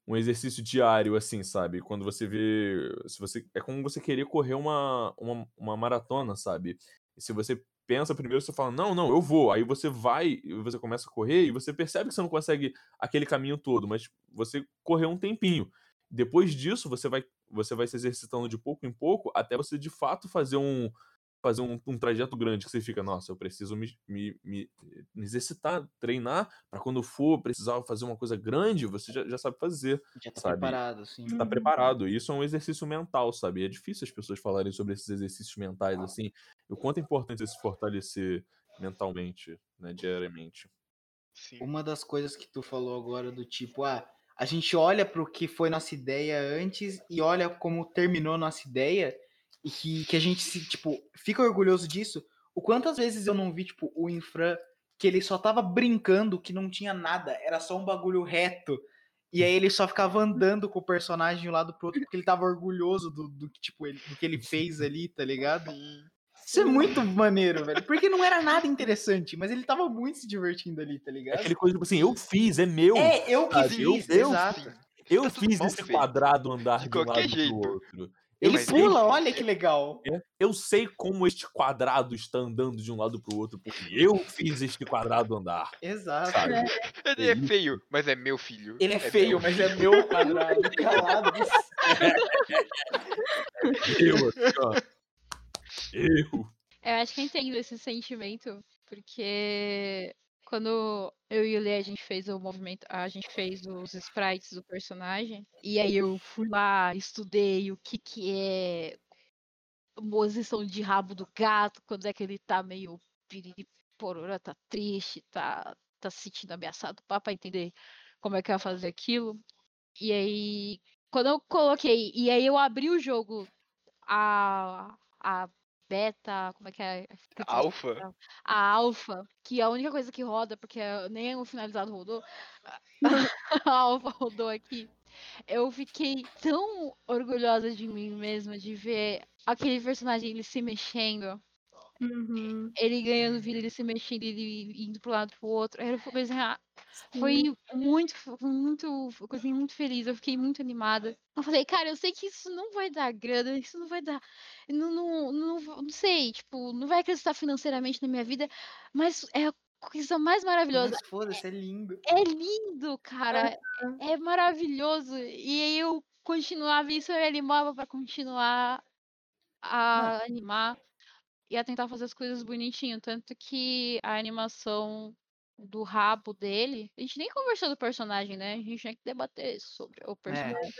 um exercício diário, assim, sabe? Quando você vê. Se você, é como você querer correr uma, uma, uma maratona, sabe? E se você pensa primeiro, você fala, não, não, eu vou. Aí você vai você começa a correr e você percebe que você não consegue aquele caminho todo, mas você correu um tempinho. Depois disso, você vai, você vai se exercitando de pouco em pouco até você de fato fazer um. Fazer um, um trajeto grande que você fica, nossa, eu preciso me, me, me, me exercitar, treinar, para quando for precisar fazer uma coisa grande, você já, já sabe fazer Já tá Sabe? preparado, assim. tá preparado. E isso é um exercício mental, sabe? E é difícil as pessoas falarem sobre esses exercícios mentais, assim. E o quanto é importante se fortalecer mentalmente, né, diariamente. Sim. Uma das coisas que tu falou agora do tipo, ah, a gente olha pro que foi nossa ideia antes e olha como terminou nossa ideia e que, que a gente se, tipo, fica orgulhoso disso. O quantas vezes eu não vi, tipo, o Infra que ele só tava brincando, que não tinha nada, era só um bagulho reto. E aí ele só ficava andando com o personagem de um lado pro outro, porque ele tava orgulhoso do, do que, tipo, ele, do que ele fez ali, tá ligado? Isso é muito maneiro, velho. Porque não era nada interessante, mas ele tava muito se divertindo ali, tá É ligado? aquele coisa tipo assim, eu fiz, é meu. É, eu que sabe? Eu- fiz, eu exato. Eu tá fiz esse feito. quadrado andar De de, um lado jeito. pro outro. Ele Eu sei, pula, olha que legal. eu sei como este quadrado está andando de um lado pro outro, porque eu fiz este quadrado andar. Exato. Sabe? Ele é feio, mas é meu filho. Ele é, meu. feio, mas é meu quadrado. Calado. Eu, ó. Eu. Eu acho que eu entendo esse sentimento, porque quando eu e o Lê, a gente fez o movimento, a gente fez os sprites do personagem, e aí eu fui lá, estudei o que que é posição de rabo do gato, quando é que ele tá meio pororó, tá triste, tá, tá se sentindo ameaçado, pá, pra entender como é que vai fazer aquilo. E aí, quando eu coloquei, e aí eu abri o jogo, a, a beta, como é que é? Esqueci o Alpha? nome. A alfa, que é a única coisa que roda, porque nem o finalizado rodou, a alfa rodou aqui. Eu fiquei tão orgulhosa de mim mesma de ver aquele personagem ele se mexendo, Uhum. ele ganhando vida, ele se mexendo, ele indo pro lado pro outro. Ah, Sim. foi muito, muito, coisa muito feliz, eu fiquei muito animada. Eu falei, cara, eu sei que isso não vai dar grana, isso não vai dar, não, não, não, não sei, tipo, não vai acrescentar financeiramente na minha vida, mas é coisa mais maravilhosa. Mas foda-se, é lindo. É lindo, cara. É maravilhoso. E aí eu continuava isso, eu animava pra continuar a animar e a tentar fazer as coisas bonitinho. Tanto que a animação do rabo dele. A gente nem conversou do personagem, né? A gente tinha que debater sobre o personagem.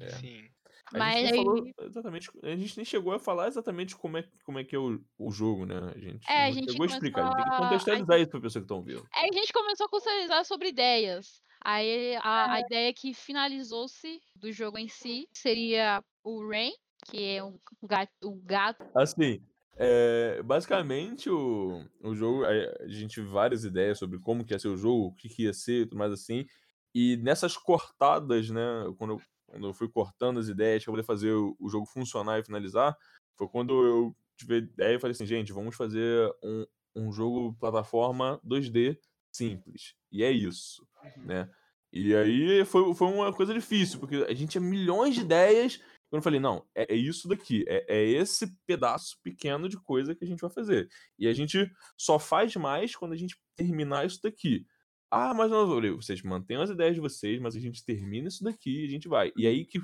É. Sim. A Mas gente aí- falou exatamente. A gente nem chegou a falar exatamente como é, como é que é o, o jogo, né? A gente É, a gente chegou a explicar. A gente tem que começou a- contextualizar isso pra pessoa que estão vendo. Aí a gente começou a consolidar sobre ideias. Aí a, a ideia que finalizou-se do jogo em si seria o Rain, que é um gato, um gato Assim, é, basicamente o, o jogo, a, gente teve várias ideias sobre como que ia ser o jogo, o que, que ia ser e tudo mais assim. E nessas cortadas, né, quando eu, quando eu fui cortando as ideias pra poder fazer o, o jogo funcionar e finalizar, foi quando eu tive a ideia e falei assim, gente, vamos fazer um, um jogo plataforma 2D simples. E é isso, né? E aí foi, foi uma coisa difícil, porque a gente tinha milhões de ideias. Quando eu falei, não, é, é isso daqui, é, é esse pedaço pequeno de coisa que a gente vai fazer. E a gente só faz mais quando a gente terminar isso daqui. Ah, mas não, eu falei, vocês mantenham as ideias de vocês, mas a gente termina isso daqui e a gente vai. E aí que,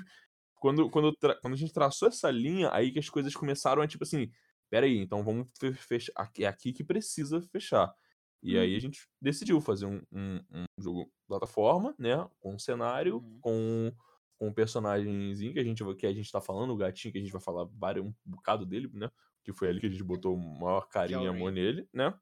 quando, quando, quando a gente traçou essa linha, aí que as coisas começaram a tipo assim, peraí, então vamos fe- fechar, aqui- é aqui que precisa fechar. E aí a gente decidiu fazer um, um, um jogo plataforma, né? Com um cenário, Uhum. com, com um personagemzinho que a gente que a gente tá falando, o gatinho que a gente vai falar vários, um bocado dele, né? Que foi ali que a gente botou o maior carinho e o amor nele, né?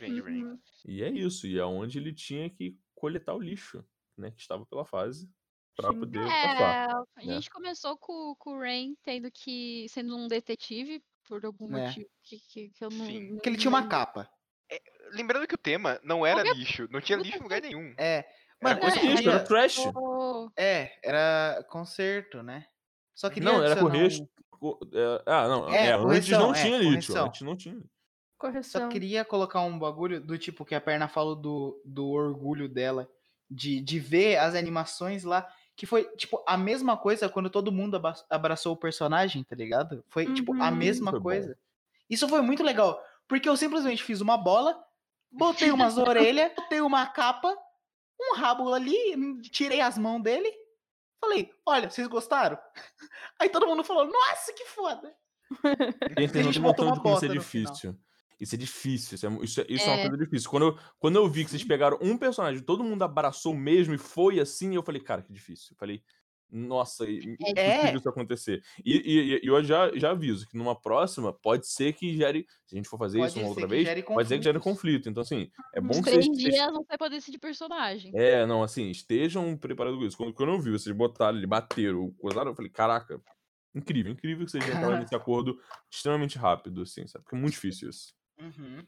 Uhum. E é isso, e é onde ele tinha que coletar o lixo, né? Que estava pela fase, pra Sim. poder passar. É, a né? gente começou com, com o Rain tendo que. sendo um detetive, por algum É. motivo que, que, que eu não. Sim. não Porque ele tinha uma capa. Lembrando que o tema não era Qualquer- lixo. Não tinha lixo em lugar nenhum. É. Era Mano, Isso, queria- era trash. É, era concerto, né? Só queria Não, era adicionar correr. um- co- é, ah, não. É, É, antes correção, não é, tinha correção. Antes não tinha. Correção. Só queria colocar um bagulho do tipo que a perna falou do, do orgulho dela, de, de ver as animações lá, que foi, tipo, a mesma coisa quando todo mundo abraçou o personagem, tá ligado? Foi, tipo, a Uhum. mesma Foi bom. coisa. Isso foi muito legal, porque eu simplesmente fiz uma bola, botei umas orelhas, botei uma capa, um rabo ali, tirei as mãos dele, falei, olha, vocês gostaram? Aí todo mundo falou, nossa, que foda! Gente, a não gente botou uma isso é difícil. Isso é difícil. Isso é, isso é- isso é uma É. coisa difícil. Quando eu, quando eu vi que vocês pegaram um personagem, todo mundo abraçou mesmo e foi assim, eu falei, cara, que difícil. Eu falei, nossa, é impossível isso acontecer. E, e- e eu já, já aviso que numa próxima pode ser que gere. Se a gente for fazer Pode isso uma outra vez, pode ser que gere conflito. Então, assim, é bom uns que três vocês, dias você pode decidir personagem. é, não, assim, estejam preparados com isso. Quando, quando eu vi vocês botaram ele, bateram, coisaram, eu falei, caraca, incrível, incrível que vocês entraram nesse acordo extremamente rápido, assim, sabe? Porque é muito difícil isso. Uhum.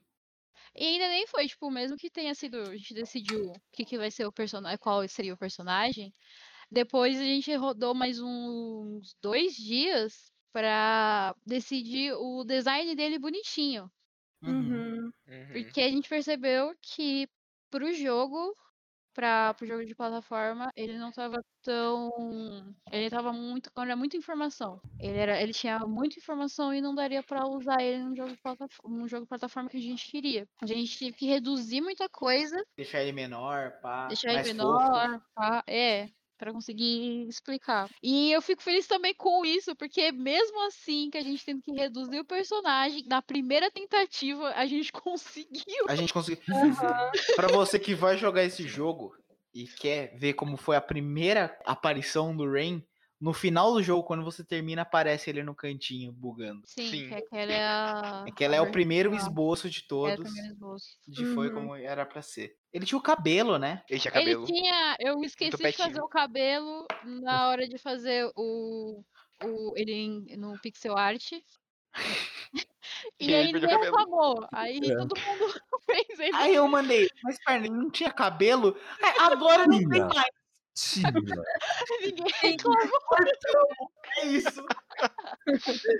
E ainda nem foi, tipo, mesmo que tenha sido. A gente decidiu o que, que vai ser o personagem, qual seria o personagem. Depois a gente rodou mais uns dois dias pra decidir o design dele bonitinho. Uhum. Uhum. Uhum. Porque a gente percebeu que pro jogo, para pro jogo de plataforma, ele não tava tão. Ele tava muito. Era muita informação. Ele, era, ele tinha muita informação e não daria pra usar ele num jogo, de plataforma, num jogo de plataforma que a gente queria. A gente teve que reduzir muita coisa, Deixar ele menor, pá. deixar ele mais fofo. menor, pá, é. Pra conseguir explicar. E eu fico feliz também com isso, porque mesmo assim que a gente tendo que reduzir o personagem, na primeira tentativa a gente conseguiu. A gente conseguiu. Pra você que vai jogar esse jogo e quer ver como foi a primeira aparição do Rain, no final do jogo, quando você termina, aparece ele no cantinho, bugando. Sim, Sim. que aquela é a. Aquele a é o primeiro esboço de é o todos primeiro esboço. de foi Uhum. como era pra ser. Ele tinha o cabelo, né? Ele tinha cabelo. Ele tinha. Eu esqueci de fazer o cabelo na hora de fazer o. o ele em- no pixel art. E E ele aí perdeu o ninguém cabelo. reclamou. Aí É. todo mundo fez ele. Aí eu mandei, mas perna, ele não tinha cabelo? É, agora não tem mais. Tinha. Ninguém reclamou. É isso.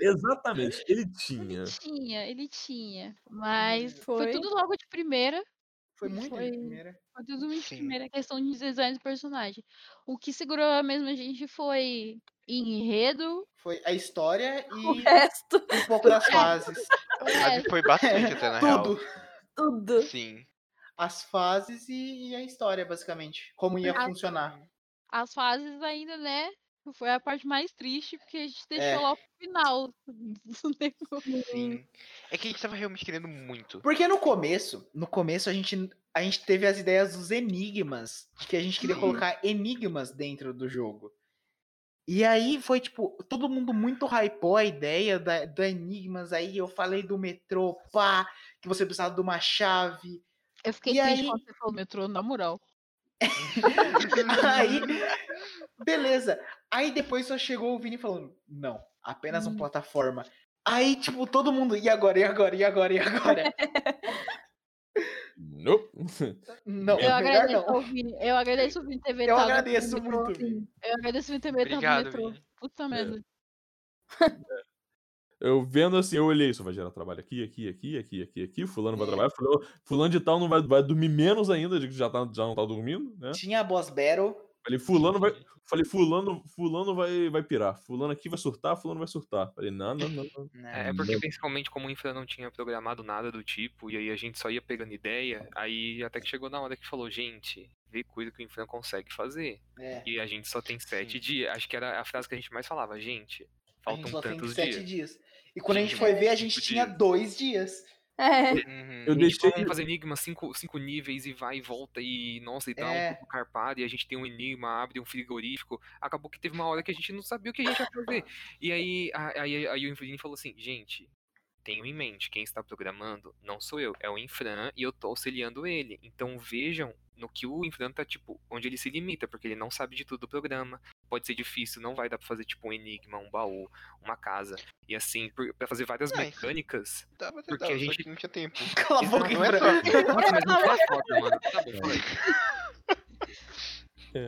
Exatamente, ele tinha. Ele tinha, ele tinha. Mas foi, Foi. tudo logo de primeira. Foi muito Foi- de primeira. Foi tudo de Sim. primeira questão de design do personagem. O que segurou a gente foi enredo. Foi a história O e resto, um pouco das fases. Foi bastante até, na real. Tudo. tudo. Sim. as fases e, e a história, basicamente. Como ia Ah, funcionar. As fases ainda, né? Foi a parte mais triste, porque a gente É. deixou lá pro final. do negócio. Sim. É que a gente tava realmente querendo muito. Porque no começo, no começo a gente, a gente teve as ideias dos enigmas, de que a gente queria Sim. colocar enigmas dentro do jogo. E aí foi tipo, todo mundo muito hypou a ideia da, da enigmas. Aí eu falei do metrô, pá, que você precisava de uma chave. Eu fiquei E triste aí- quando você falou metrô, na moral. aí, beleza. Aí depois só chegou o Vini falando, não, apenas Hum. uma plataforma. Aí, tipo, todo mundo, e agora, e agora, e agora, e agora? Nope. Não, Eu melhor agradeço não. Vini. Eu agradeço o Vini ter Eu vetado. agradeço muito, Vini. Eu agradeço o Vini ter vetado Obrigado, metrô. Vini. Puta merda. Eu vendo assim, eu olhei, isso vai gerar trabalho aqui, aqui, aqui, aqui, aqui, aqui. Fulano vai trabalhar, fulano, fulano de tal não vai, vai dormir menos ainda, de que já, tá, já não tá dormindo, né? Tinha a boss battle. Falei, fulano vai. Falei, fulano, fulano vai, vai pirar. Fulano aqui vai surtar, fulano vai surtar. Falei, não, não, não. não. né? É, porque Não. principalmente como o Infra não tinha programado nada do tipo, e aí a gente só ia pegando ideia, aí até que chegou na hora que falou, gente, vê coisa que o Infra consegue fazer. É. E a gente só tem sete Sim. dias. Acho que era a frase que a gente mais falava, gente, A gente faltam só tem tantos sete dias. dias. E quando a gente Gente, foi ver, a gente tinha dias. dois dias. É, Uhum. Eu E, deixei. tipo, vamos fazer enigma, cinco, cinco níveis e vai e volta e, nossa, e dá É. um pouco carpado, e a gente tem um enigma, abre um frigorífico. Acabou que teve uma hora que a gente não sabia o que a gente ia fazer. E aí, a- aí, aí o Infran falou assim, gente, tenho em mente, quem está programando não sou eu, é o Infran e eu tô auxiliando ele. Então vejam no que o Infran tá, tipo, onde ele se limita, porque ele não sabe de tudo do programa. Pode ser difícil, não vai dar pra fazer, tipo, um enigma, um baú, uma casa. E assim, pra fazer várias isso- mecânicas. Dava, Porque dava, a gente- não tinha tempo. Cala a Isso boca, não é Nossa, mas não foda, mano. Tá bom, falei.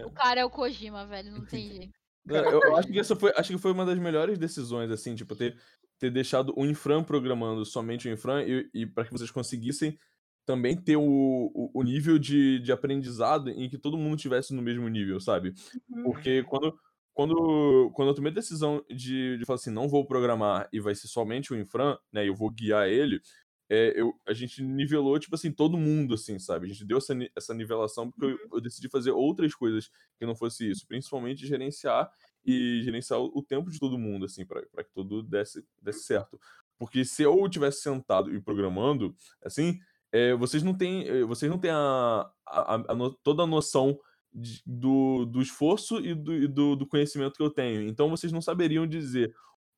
O cara é o Kojima, velho. Não tem jeito. Não, Eu, eu acho que essa foi, acho que foi uma das melhores decisões, assim, tipo, ter, ter deixado o Infran programando somente o Infran e, e para que vocês conseguissem também ter o, o, o nível de, de aprendizado em que todo mundo tivesse no mesmo nível, sabe? Porque quando, quando, quando eu tomei a decisão de, de falar assim, não vou programar e vai ser somente o Infran, né, eu vou guiar ele, é, eu, a gente nivelou, tipo assim, todo mundo, assim, sabe? A gente deu essa, essa nivelação porque eu, eu decidi fazer outras coisas que não fosse isso, principalmente gerenciar e gerenciar o, tempo de todo mundo, assim, para que tudo desse, desse certo. Porque se eu tivesse sentado e programando, assim, é, vocês não têm, é, vocês não têm a, a, a no- toda a noção de- do, do esforço e do, e do, do conhecimento que eu tenho. Então vocês não saberiam dizer,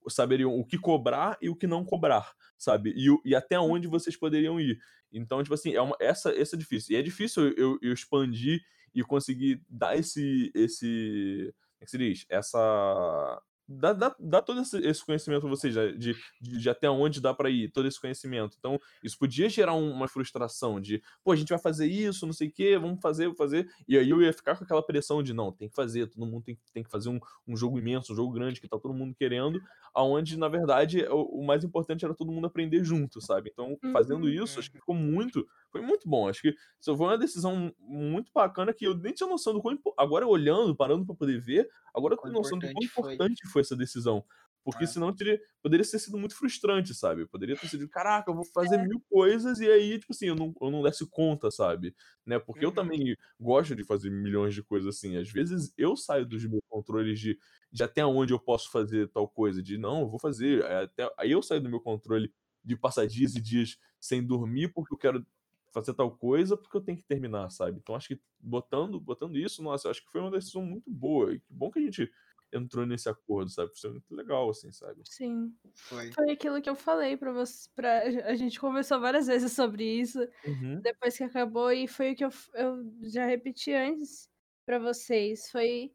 saberiam o que cobrar e o que não cobrar, sabe? E, e até onde vocês poderiam ir. Então, tipo assim, é uma, essa, essa é difícil. E é difícil eu, eu expandir e conseguir dar esse, esse, é que se diz? Essa, dá, dá, dá todo esse, conhecimento pra vocês, já, de, de, de até onde dá pra ir, todo esse conhecimento. Então, isso podia gerar um- uma frustração de, pô, a gente vai fazer isso, não sei o quê, vamos fazer, vamos fazer. E aí eu ia ficar com aquela pressão de, não, tem que fazer, todo mundo tem, tem que fazer um, um jogo imenso, um jogo grande que tá todo mundo querendo, aonde, na verdade, o, o mais importante era todo mundo aprender junto, sabe? Então, fazendo Uhum. isso, acho que ficou muito, foi muito bom. Acho que foi uma decisão muito bacana que eu nem tinha noção do quão agora olhando, parando pra poder ver, agora eu tenho noção do quão importante foi. importante foi essa decisão. Porque É. senão teria, poderia ter sido muito frustrante, sabe? Poderia ter sido, caraca, eu vou fazer mil coisas e aí, tipo assim, eu não, eu não desse conta, sabe? Né? Porque eu Uhum. também gosto de fazer milhões de coisas assim. Às vezes eu saio dos meus controles de, de até onde eu posso fazer tal coisa, de não, eu vou fazer. é Até, aí eu saio do meu controle de passar dias e dias sem dormir porque eu quero fazer tal coisa porque eu tenho que terminar, sabe? Então acho que botando, botando isso, nossa, eu acho que foi uma decisão muito boa. E que bom que a gente entrou nesse acordo, sabe? Foi muito legal, assim, sabe? sim. Foi. Foi aquilo que eu falei pra você. Pra... A gente conversou várias vezes sobre isso Uhum. depois que acabou, e foi o que eu, eu já repeti antes pra vocês. Foi,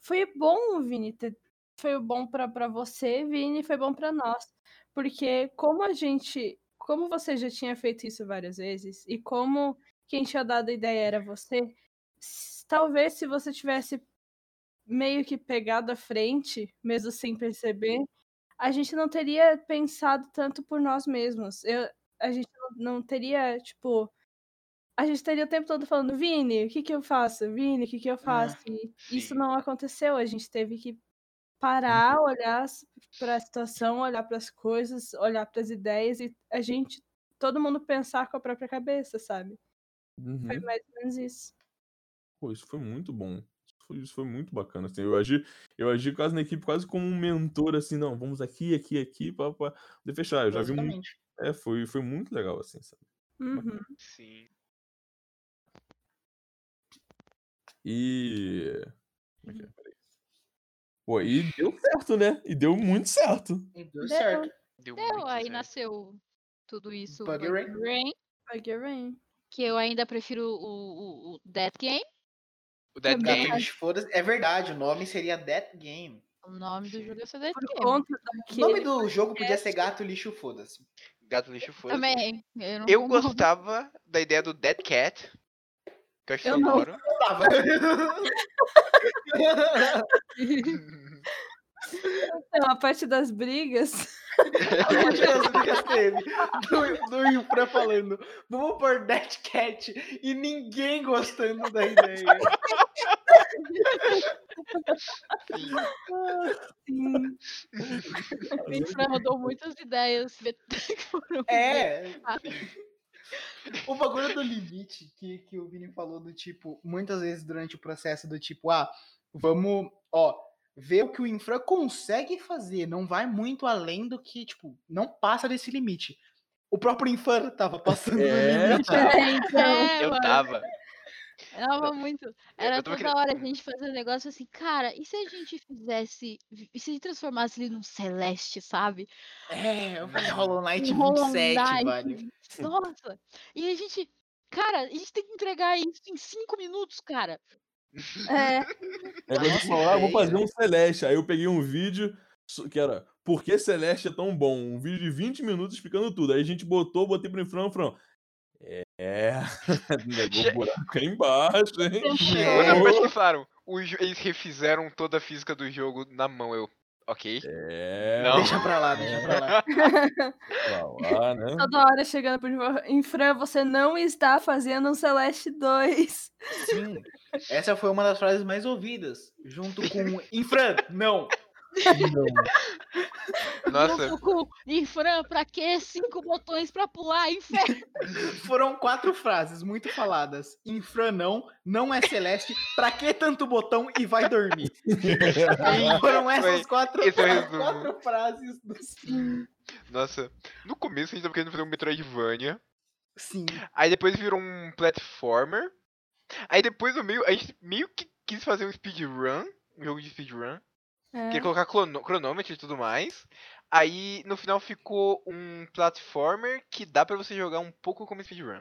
foi bom, Vini. ter- Foi bom pra pra você, Vini, e foi bom pra nós. Porque como a gente. Como você já tinha feito isso várias vezes, e como quem tinha dado a ideia era você, talvez se você tivesse meio que pegado à frente, mesmo sem perceber, a gente não teria pensado tanto por nós mesmos. Eu, a gente não, teria, tipo. A gente teria o tempo todo falando, Vini, o que que eu faço? Vini, o que que eu faço? E isso não aconteceu. A gente teve que parar, olhar para a situação, olhar para as coisas, olhar para as ideias e a gente, todo mundo pensar com a própria cabeça, sabe? Uhum. Foi mais ou menos isso. Pô, isso foi muito bom. Isso foi, isso foi muito bacana. Assim, eu agi, eu agi quase na equipe, quase como um mentor, assim, não, vamos aqui, aqui, aqui, pra poder fechar. Eu já vi muito. É, foi, foi muito legal, assim, sabe? Uhum. Sim. E. Como é que é? Peraí. Pô, e deu certo, né? E deu muito certo. E deu certo. Deu, Deu, muito aí certo. nasceu tudo isso. Bug Bug Rain. Rain, Bug Rain. que eu ainda prefiro o, o, o Death Game. O Dead Também. Game. Foda É verdade, o nome seria Death Game. O nome do jogo é ser Death Por Game. O nome do jogo podia ser Gato Lixo Foda-se. Gato lixo foda Também. Eu, não Eu gostava da ideia do Dead Cat. Que eu acho Eu não. sonoro. Então, a parte das brigas. A parte das brigas teve do, do Infra falando, vamos pôr Dead Cat e ninguém gostando da ideia. Sim. O Infra mandou muitas ideias É. Ah. O bagulho do limite que, que o Vini falou do tipo, muitas vezes durante o processo do tipo, ah, vamos, ó, ver o que o infra consegue fazer, não vai muito além do que, tipo, não passa desse limite. O próprio infra tava passando É, do limite. É, então. Eu mano. tava. Era muito. Era eu toda querendo- hora a gente fazendo um negócio assim, cara, e se a gente fizesse. E se a gente transformasse ele num Celeste, sabe? É, eu falei Hollow Knight Um Hollow 27, Knight, velho. Nossa! E a gente. Cara, a gente tem que entregar isso em cinco minutos, cara. É, Aí ele falou, ah, vou fazer um Celeste. Aí eu peguei um vídeo que era Por que Celeste é tão bom? Um vídeo de 20 minutos explicando tudo. Aí a gente botou, botei pro Fran, Fran. É, negou o buraco aí embaixo, hein? Parte que falaram, eles refizeram toda a física do jogo na mão. Eu, ok. É, Não. Deixa pra lá, deixa pra lá. pra lá, né? toda hora chegando por em Fran, você não está fazendo um Celeste 2. Sim, essa foi uma das frases mais ouvidas, junto com Infran, não. Nossa, Junto com Infran, pra que cinco botões pra pular, inferno? Foram quatro frases muito faladas. Infran não, não é celeste, pra que tanto botão e vai dormir. Foram essas Foi- quatro, esse é quatro frases do nossa. No começo a gente tava querendo fazer um Metroidvania. Sim. Aí depois virou um platformer. Aí depois no meio, a gente meio que quis fazer um speedrun. Um jogo de speedrun. É. Queria colocar cronômetro e tudo mais. Aí no final ficou um platformer que dá pra você jogar um pouco como speedrun.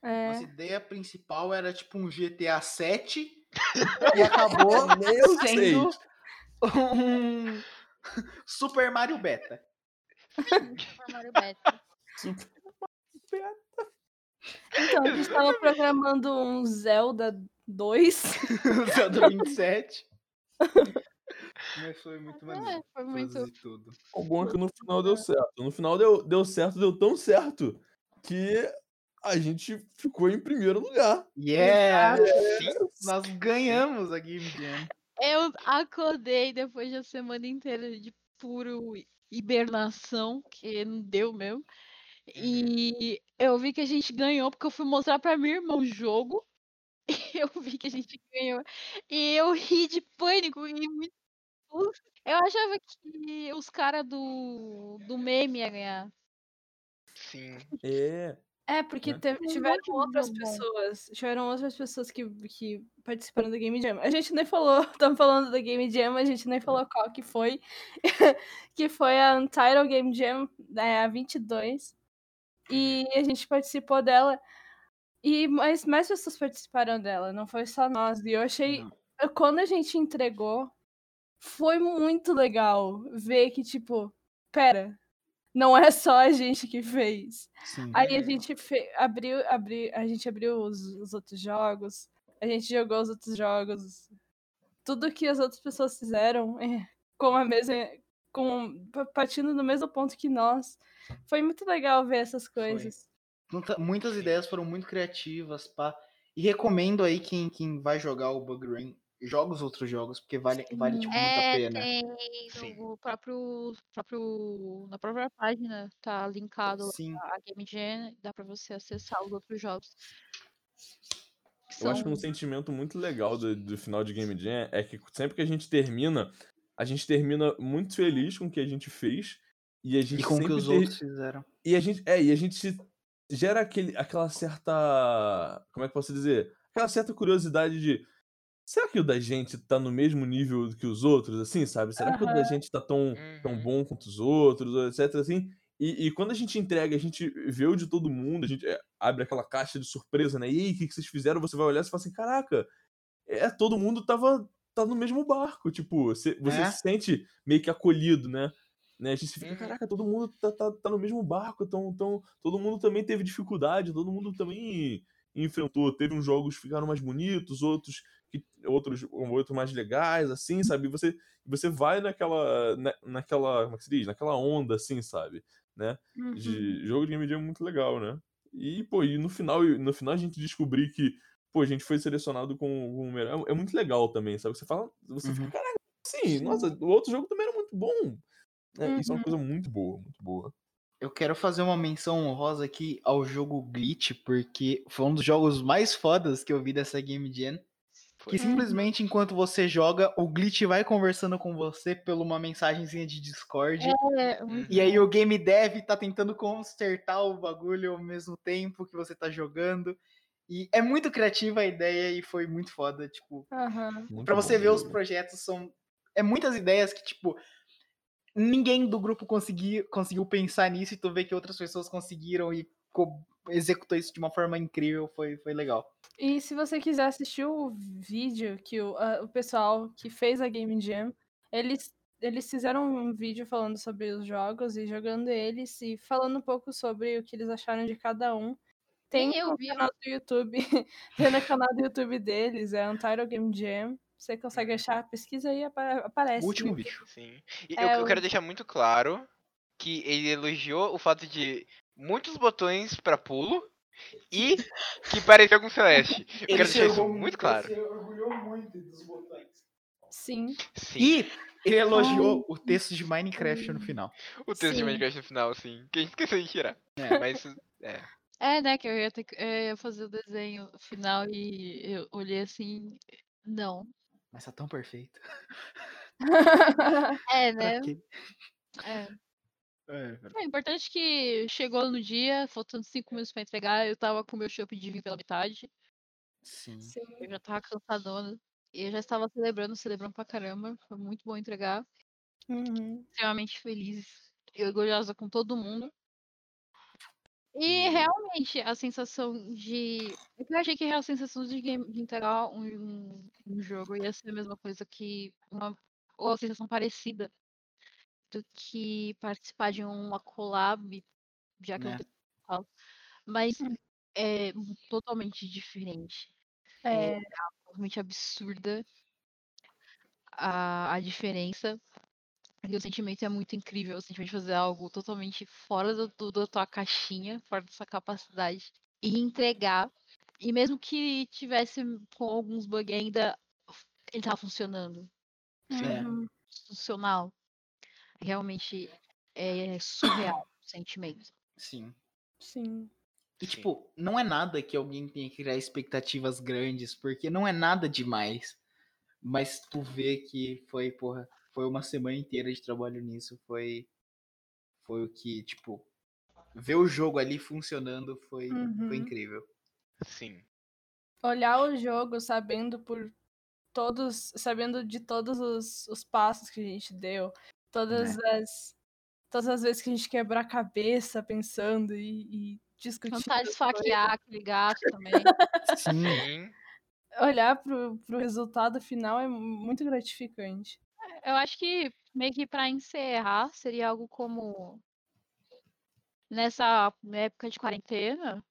É. Nossa ideia principal era tipo um GTA 7 e acabou Meu sendo um Super Mario Beta. Super Mario Beta. Então, a gente tava programando um Zelda 2. Zelda 27. Mas foi muito É, maneiro. foi muito. Tudo. O bom é que no final deu certo. No final deu, deu certo, deu tão certo que a gente ficou em primeiro lugar. Yeah! Sim. Nós ganhamos a Game Jam. Eu acordei depois de uma semana inteira de puro hibernação, que não deu mesmo. E eu vi que a gente ganhou, porque eu fui mostrar pra minha irmã o jogo. E eu vi que a gente ganhou. E eu ri de pânico. E muito... Eu achava que os caras do, do meme iam ganhar. Sim. É. É, porque Né? teve- tiveram outras pessoas. Tiveram outras pessoas que, que participaram da Game Jam. A gente nem falou, estamos falando da Game Jam, a gente nem falou qual que foi. que foi a Untitled Game Jam, né, a 22. E a gente participou dela. E mais, mais pessoas participaram dela, não foi só nós. E eu achei. Não. Quando a gente entregou, foi muito legal ver que, tipo, pera, não é só a gente que fez. Sim. Aí a gente fe- abriu, abri, a gente abriu os, os outros jogos, a gente jogou os outros jogos, tudo que as outras pessoas fizeram é, com a mesma, com pa- partindo do mesmo ponto que nós. Foi muito legal ver essas coisas. Muita- Muitas ideias foram muito criativas, pá. E recomendo aí quem, quem vai jogar o Bug Rain, joga os outros jogos, porque vale, vale tipo, muito a É, pena. tem Sim. no próprio, próprio. Na própria página tá linkado Sim. a Game Jam, dá pra você acessar os outros jogos. Eu acho que um São- sentimento muito legal do, do final de Game Jam é que sempre que a gente termina, a gente termina muito feliz com o que a gente fez e a gente E com o que os ter- outros fizeram. E a gente, é, e a gente gera aquele, aquela certa, como é que eu posso dizer? Aquela certa curiosidade de será que o da gente tá no mesmo nível que os outros, assim, sabe? Será que o da gente tá tão, tão Uhum. bom quanto os outros, ou etc, assim? E, e quando a gente entrega, a gente vê o de todo mundo, a gente é, abre aquela caixa de surpresa, né? E aí, o que, que vocês fizeram? Você vai olhar e fala assim, caraca, é, todo mundo tava tá no mesmo barco, tipo, você, você É. se sente meio que acolhido, né? né? A gente fica, Uhum. caraca, todo mundo tá, tá, tá no mesmo barco, tão, tão, todo mundo também teve dificuldade, todo mundo também enfrentou. Teve uns jogos que ficaram mais bonitos, outros que outros, outros mais legais, assim, sabe? E Você, você vai naquela, na, naquela, como é que se diz? Naquela onda, assim, sabe? Né? Uhum. de jogo de Game Jam é muito legal, né? E, pô, e no final, no final a gente descobrir que, pô, a gente foi selecionado com, com o melhor. É muito legal também, sabe? Você fala, você Uhum. fica, caraca, sim, nossa, o outro jogo também era muito bom. É, Isso é Uhum. uma coisa muito boa, muito boa. Eu quero fazer uma menção honrosa aqui ao jogo Glitch, porque foi um dos jogos mais fodas que eu vi dessa Game Jam. Que simplesmente enquanto você joga, o Glitch vai conversando com você por uma mensagenzinha de Discord. É, E aí o game dev tá tentando consertar o bagulho ao mesmo tempo que você tá jogando. E é muito criativa a ideia e foi muito foda, tipo, Pra bom você ver os projetos são é muitas ideias que tipo ninguém do grupo consegui, conseguiu pensar nisso e tu vê que outras pessoas conseguiram e co- executou isso de uma forma incrível, foi foi legal. E se você quiser assistir o vídeo que o, a- o pessoal que fez a Game Jam, eles, eles fizeram um vídeo falando sobre os jogos e jogando eles e falando um pouco sobre o que eles acharam de cada um. Tem eu no vi. canal do YouTube, tem no canal do YouTube deles, é Untitled Game Jam. Você consegue achar, pesquisa aí, apa- aparece. O último vídeo. Sim. E É, eu, eu o- quero deixar muito claro que ele elogiou o fato de muitos botões pra pulo e que parecia com Celeste. Eu quero deixar isso muito claro. orgulhou muito dos botões. Sim. Sim. E ele elogiou o texto de Minecraft no final. o texto de sim. Minecraft no final, sim. Que a gente esqueceu de tirar. É. Mas é. É, né, que eu ia, ter que- eu ia fazer o desenho final e eu olhei assim, não. Mas tá tão perfeito. É, Pra né? quê? É. É, É importante que chegou no dia, faltando cinco minutos pra entregar, eu tava com meu chopp de vinho pela metade, sim. Sim. eu já tava cansadona, e eu já estava celebrando, celebrando pra caramba, foi muito bom entregar, Uhum. extremamente feliz e orgulhosa com todo mundo. E Hum. realmente, a sensação de. é Eu achei que a sensação de, game, de entregar um, um, um jogo ia ser a mesma coisa que. Uma, ou a sensação parecida do que participar de uma collab, já que eu Né. não tenho falo, Mas Hum. é totalmente diferente. É, Totalmente absurda a, a diferença. E o sentimento é muito incrível, o sentimento de fazer algo totalmente fora do, do- da tua caixinha, fora da sua capacidade, e entregar. E mesmo que tivesse com alguns bugs ainda, ele tava funcionando. É. Funcional. Realmente é surreal o sentimento. Sim. Sim. E, Sim. tipo, não é nada que alguém tenha que criar expectativas grandes, porque não é nada demais. Mas tu vê que foi, porra, foi uma semana inteira de trabalho nisso. Foi. Foi o que, tipo. Ver o jogo ali funcionando foi, Uhum. foi incrível. Sim. olhar o jogo sabendo por todos, sabendo de todos os, os passos que a gente deu, todas as todas as vezes que a gente quebrou a cabeça pensando e, e discutindo. Tentar esfaquear aquele gato também. Sim. Olhar pro, pro resultado final é muito gratificante. Eu acho que meio que pra encerrar seria algo como nessa época de quarentena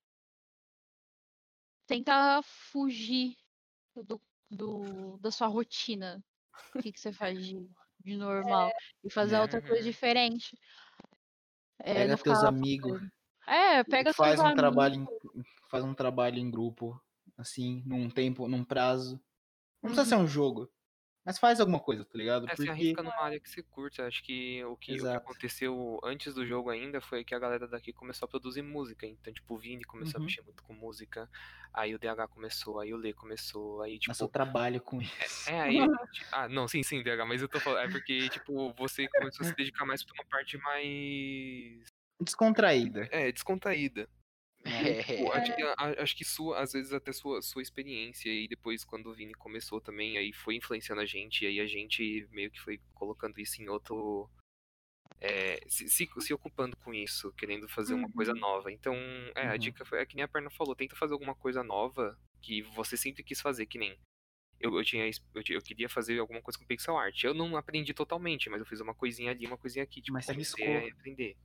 tentar fugir do, do- da sua rotina. O que, que você faz de, de normal e fazer né? outra coisa Uhum. diferente. É, Pega teus amigos. É, pega faz seus um trabalho amigos. em, faz um trabalho em grupo, assim, num tempo, num prazo. Não precisa ser um jogo. Mas faz alguma coisa, tá ligado? É, Porque. arrisca numa área que você curte. Acho que o que, o que aconteceu antes do jogo ainda foi que a galera daqui começou a produzir música. Então, tipo, o Vini começou Uhum. a mexer muito com música. Aí o DH começou, aí o Lê começou, aí, tipo. Mas eu trabalho com isso. É, aí. a gente- Ah, não, sim, sim, DH, mas eu tô falando. É porque, tipo, você começou a se dedicar mais pra uma parte mais. Descontraída. É, descontraída. É. Pô, acho, que, a- acho que sua, às vezes até sua, sua experiência, e depois quando o Vini começou também, aí foi influenciando a gente, e aí a gente meio que foi colocando isso em outro. é, se, se, se ocupando com isso, querendo fazer uma coisa Uhum. nova. Então, é, a Uhum. dica foi, é que nem a perna falou, tenta fazer alguma coisa nova que você sempre quis fazer, que nem. Eu, eu, tinha, eu, eu queria fazer alguma coisa com pixel art. Eu não aprendi totalmente, mas eu fiz uma coisinha ali, uma coisinha aqui. Tipo, Mas você arriscou. a aprender.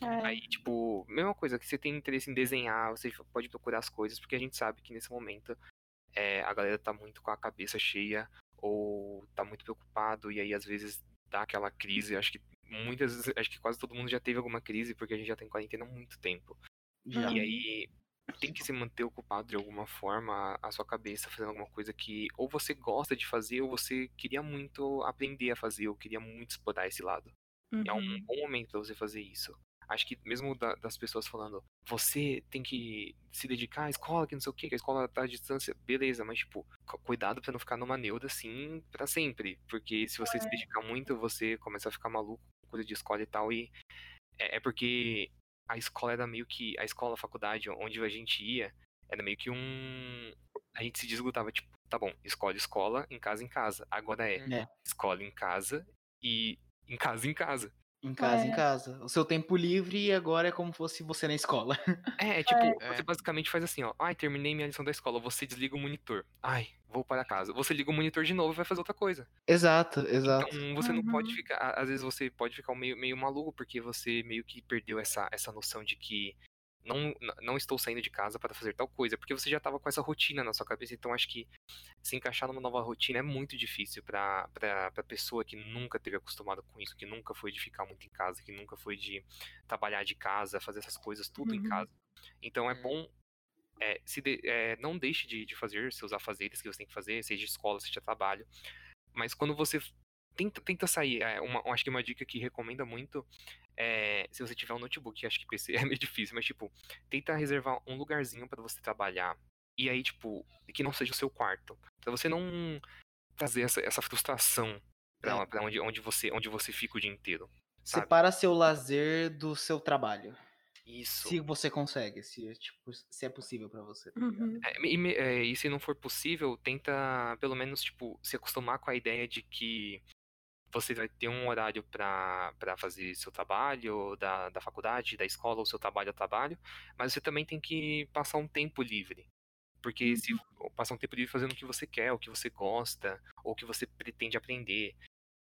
É. Aí, tipo, mesma coisa, que você tem interesse em desenhar, você pode procurar as coisas, porque a gente sabe que nesse momento é, a galera tá muito com a cabeça cheia, ou tá muito preocupado, e aí às vezes dá aquela crise. Acho que muitas vezes, acho que quase todo mundo já teve alguma crise, porque a gente já tem quarentena há muito tempo. Já. E aí tem que se manter ocupado de alguma forma a sua cabeça fazendo alguma coisa que ou você gosta de fazer, ou você queria muito aprender a fazer, ou queria muito explorar esse lado. É um Uhum. bom momento pra você fazer isso. Acho que mesmo da- das pessoas falando, você tem que se dedicar à escola, que não sei o que, que a escola tá à distância, beleza, mas tipo, cu- cuidado pra não ficar numa neuda assim pra sempre. Porque se você se dedicar muito, você começa a ficar maluco com coisa de escola e tal. E é, é porque a escola era meio que. A escola, a faculdade, onde a gente ia, era meio que um. A gente se desgrudava, tipo, tá bom, escola, escola, em casa, em casa. Agora é, É. escola em casa e em casa, em casa. Em casa, em É. casa. O seu tempo livre agora é como fosse você na escola. É, tipo, É. você basicamente faz assim, ó. Ai, terminei minha lição da escola. Você desliga o monitor. Ai, vou para casa. Você liga o monitor de novo e vai fazer outra coisa. Exato, exato. Então você não pode Uhum. ficar. Às vezes você pode ficar meio, meio maluco, porque você meio que perdeu essa, essa noção de que não, não estou saindo de casa para fazer tal coisa. Porque você já tava com essa rotina na sua cabeça. Então acho que se encaixar numa nova rotina é muito difícil pra, pra pessoa que nunca teve acostumado com isso, que nunca foi de ficar muito em casa, que nunca foi de trabalhar de casa, fazer essas coisas tudo em Uhum. casa. Então é Uhum. bom. é, se de- é, não deixe de, de fazer seus afazeres que você tem que fazer, seja escola, seja trabalho. Mas quando você tenta, tenta sair, é, uma, eu acho que uma dica que recomenda muito é se você tiver um notebook, acho que PC é meio difícil, mas tipo, tenta reservar um lugarzinho pra você trabalhar. E aí, tipo, que não seja o seu quarto. Pra você não trazer essa, essa frustração pra, É. pra onde, onde, você, onde você fica o dia inteiro. Sabe? Separa seu lazer do seu trabalho. Isso. Se você consegue, se, é, tipo, se é possível pra você, tá? Uhum. É, e, é, e se não for possível, tenta pelo menos, tipo, se acostumar com a ideia de que você vai ter um horário pra fazer seu trabalho, da, da faculdade, da escola, ou seu trabalho a trabalho, mas você também tem que passar um tempo livre. Porque se passar um tempo livre fazendo o que você quer, o que você gosta, ou o que você pretende aprender.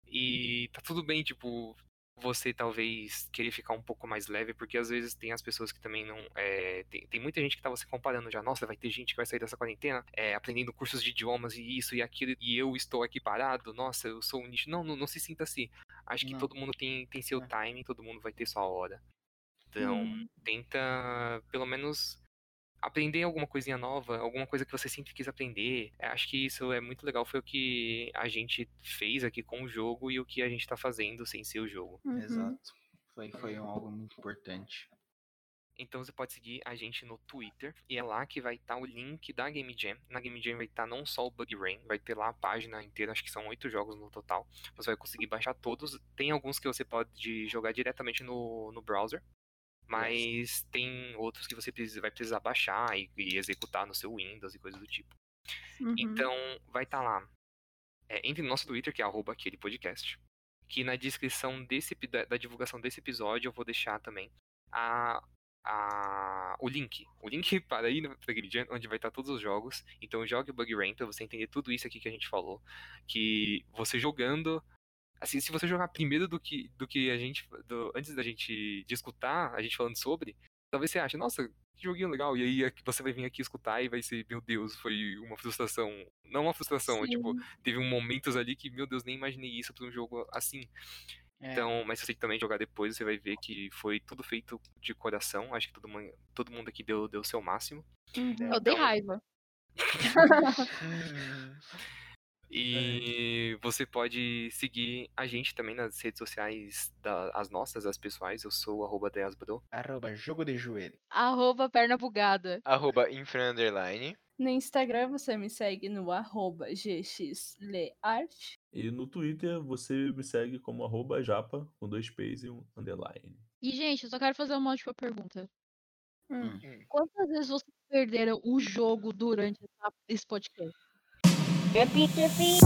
E tá tudo bem, tipo, você talvez querer ficar um pouco mais leve, porque às vezes tem as pessoas que também não. é, tem, tem muita gente que tava se comparando já. Nossa, vai ter gente que vai sair dessa quarentena é, aprendendo cursos de idiomas e isso e aquilo, e eu estou aqui parado. Nossa, eu sou um nicho. Não, não, não se sinta assim. Acho que Não. todo mundo tem, tem seu É. timing, todo mundo vai ter sua hora. Então, Uhum. tenta pelo menos aprender alguma coisinha nova, alguma coisa que você sempre quis aprender. É, Acho que isso é muito legal, foi o que a gente fez aqui com o jogo e o que a gente tá fazendo sem ser o jogo. Uhum. Exato. Foi, foi um- algo muito importante. Então você pode seguir a gente no Twitter e é lá que vai estar o link da Game Jam. Na Game Jam vai estar não só o Bug Rain, vai ter lá a página inteira, acho que são oito jogos no total. Você vai conseguir baixar todos. Tem alguns que você pode jogar diretamente no, no browser. Mas tem outros que você precisa, vai precisar baixar e, e executar no seu Windows e coisas do tipo. Uhum. Então, vai estar lá. É, entre no nosso Twitter, que é arroba aquele podcast. Que na descrição desse, da, da divulgação desse episódio eu vou deixar também a, a, o link. O link para ir no pra Game Jam, onde vai estar todos os jogos. Então jogue o Bug Rain pra você entender tudo isso aqui que a gente falou. Que você jogando. Assim, se você jogar primeiro do que, do que a gente. do- antes da gente de escutar, a gente falando sobre, talvez você ache, nossa, que joguinho legal. E aí aqui- você vai vir aqui escutar e vai ser, meu Deus, foi uma frustração. Não uma frustração, é tipo, teve um momentos ali que, meu Deus, nem imaginei isso pra um jogo assim. É, Então, mas se você também jogar depois, você vai ver que foi tudo feito de coração. Acho que todo mundo, todo mundo aqui deu deu o seu máximo. Uhum. Eu dei Então- raiva. E você pode seguir a gente também nas redes sociais, da- as nossas, as pessoais. Eu sou o arroba Deasbro. Arroba jogo de joelho. Arroba perna bugada. Arroba infra underline. No Instagram você me segue no arroba gxleart. E no Twitter você me segue como arroba japa, com dois P's e um underline. E, gente, eu só quero fazer uma última pergunta. Hum. Hum. Quantas vezes vocês perderam o jogo durante esse podcast? Drippy, drippy.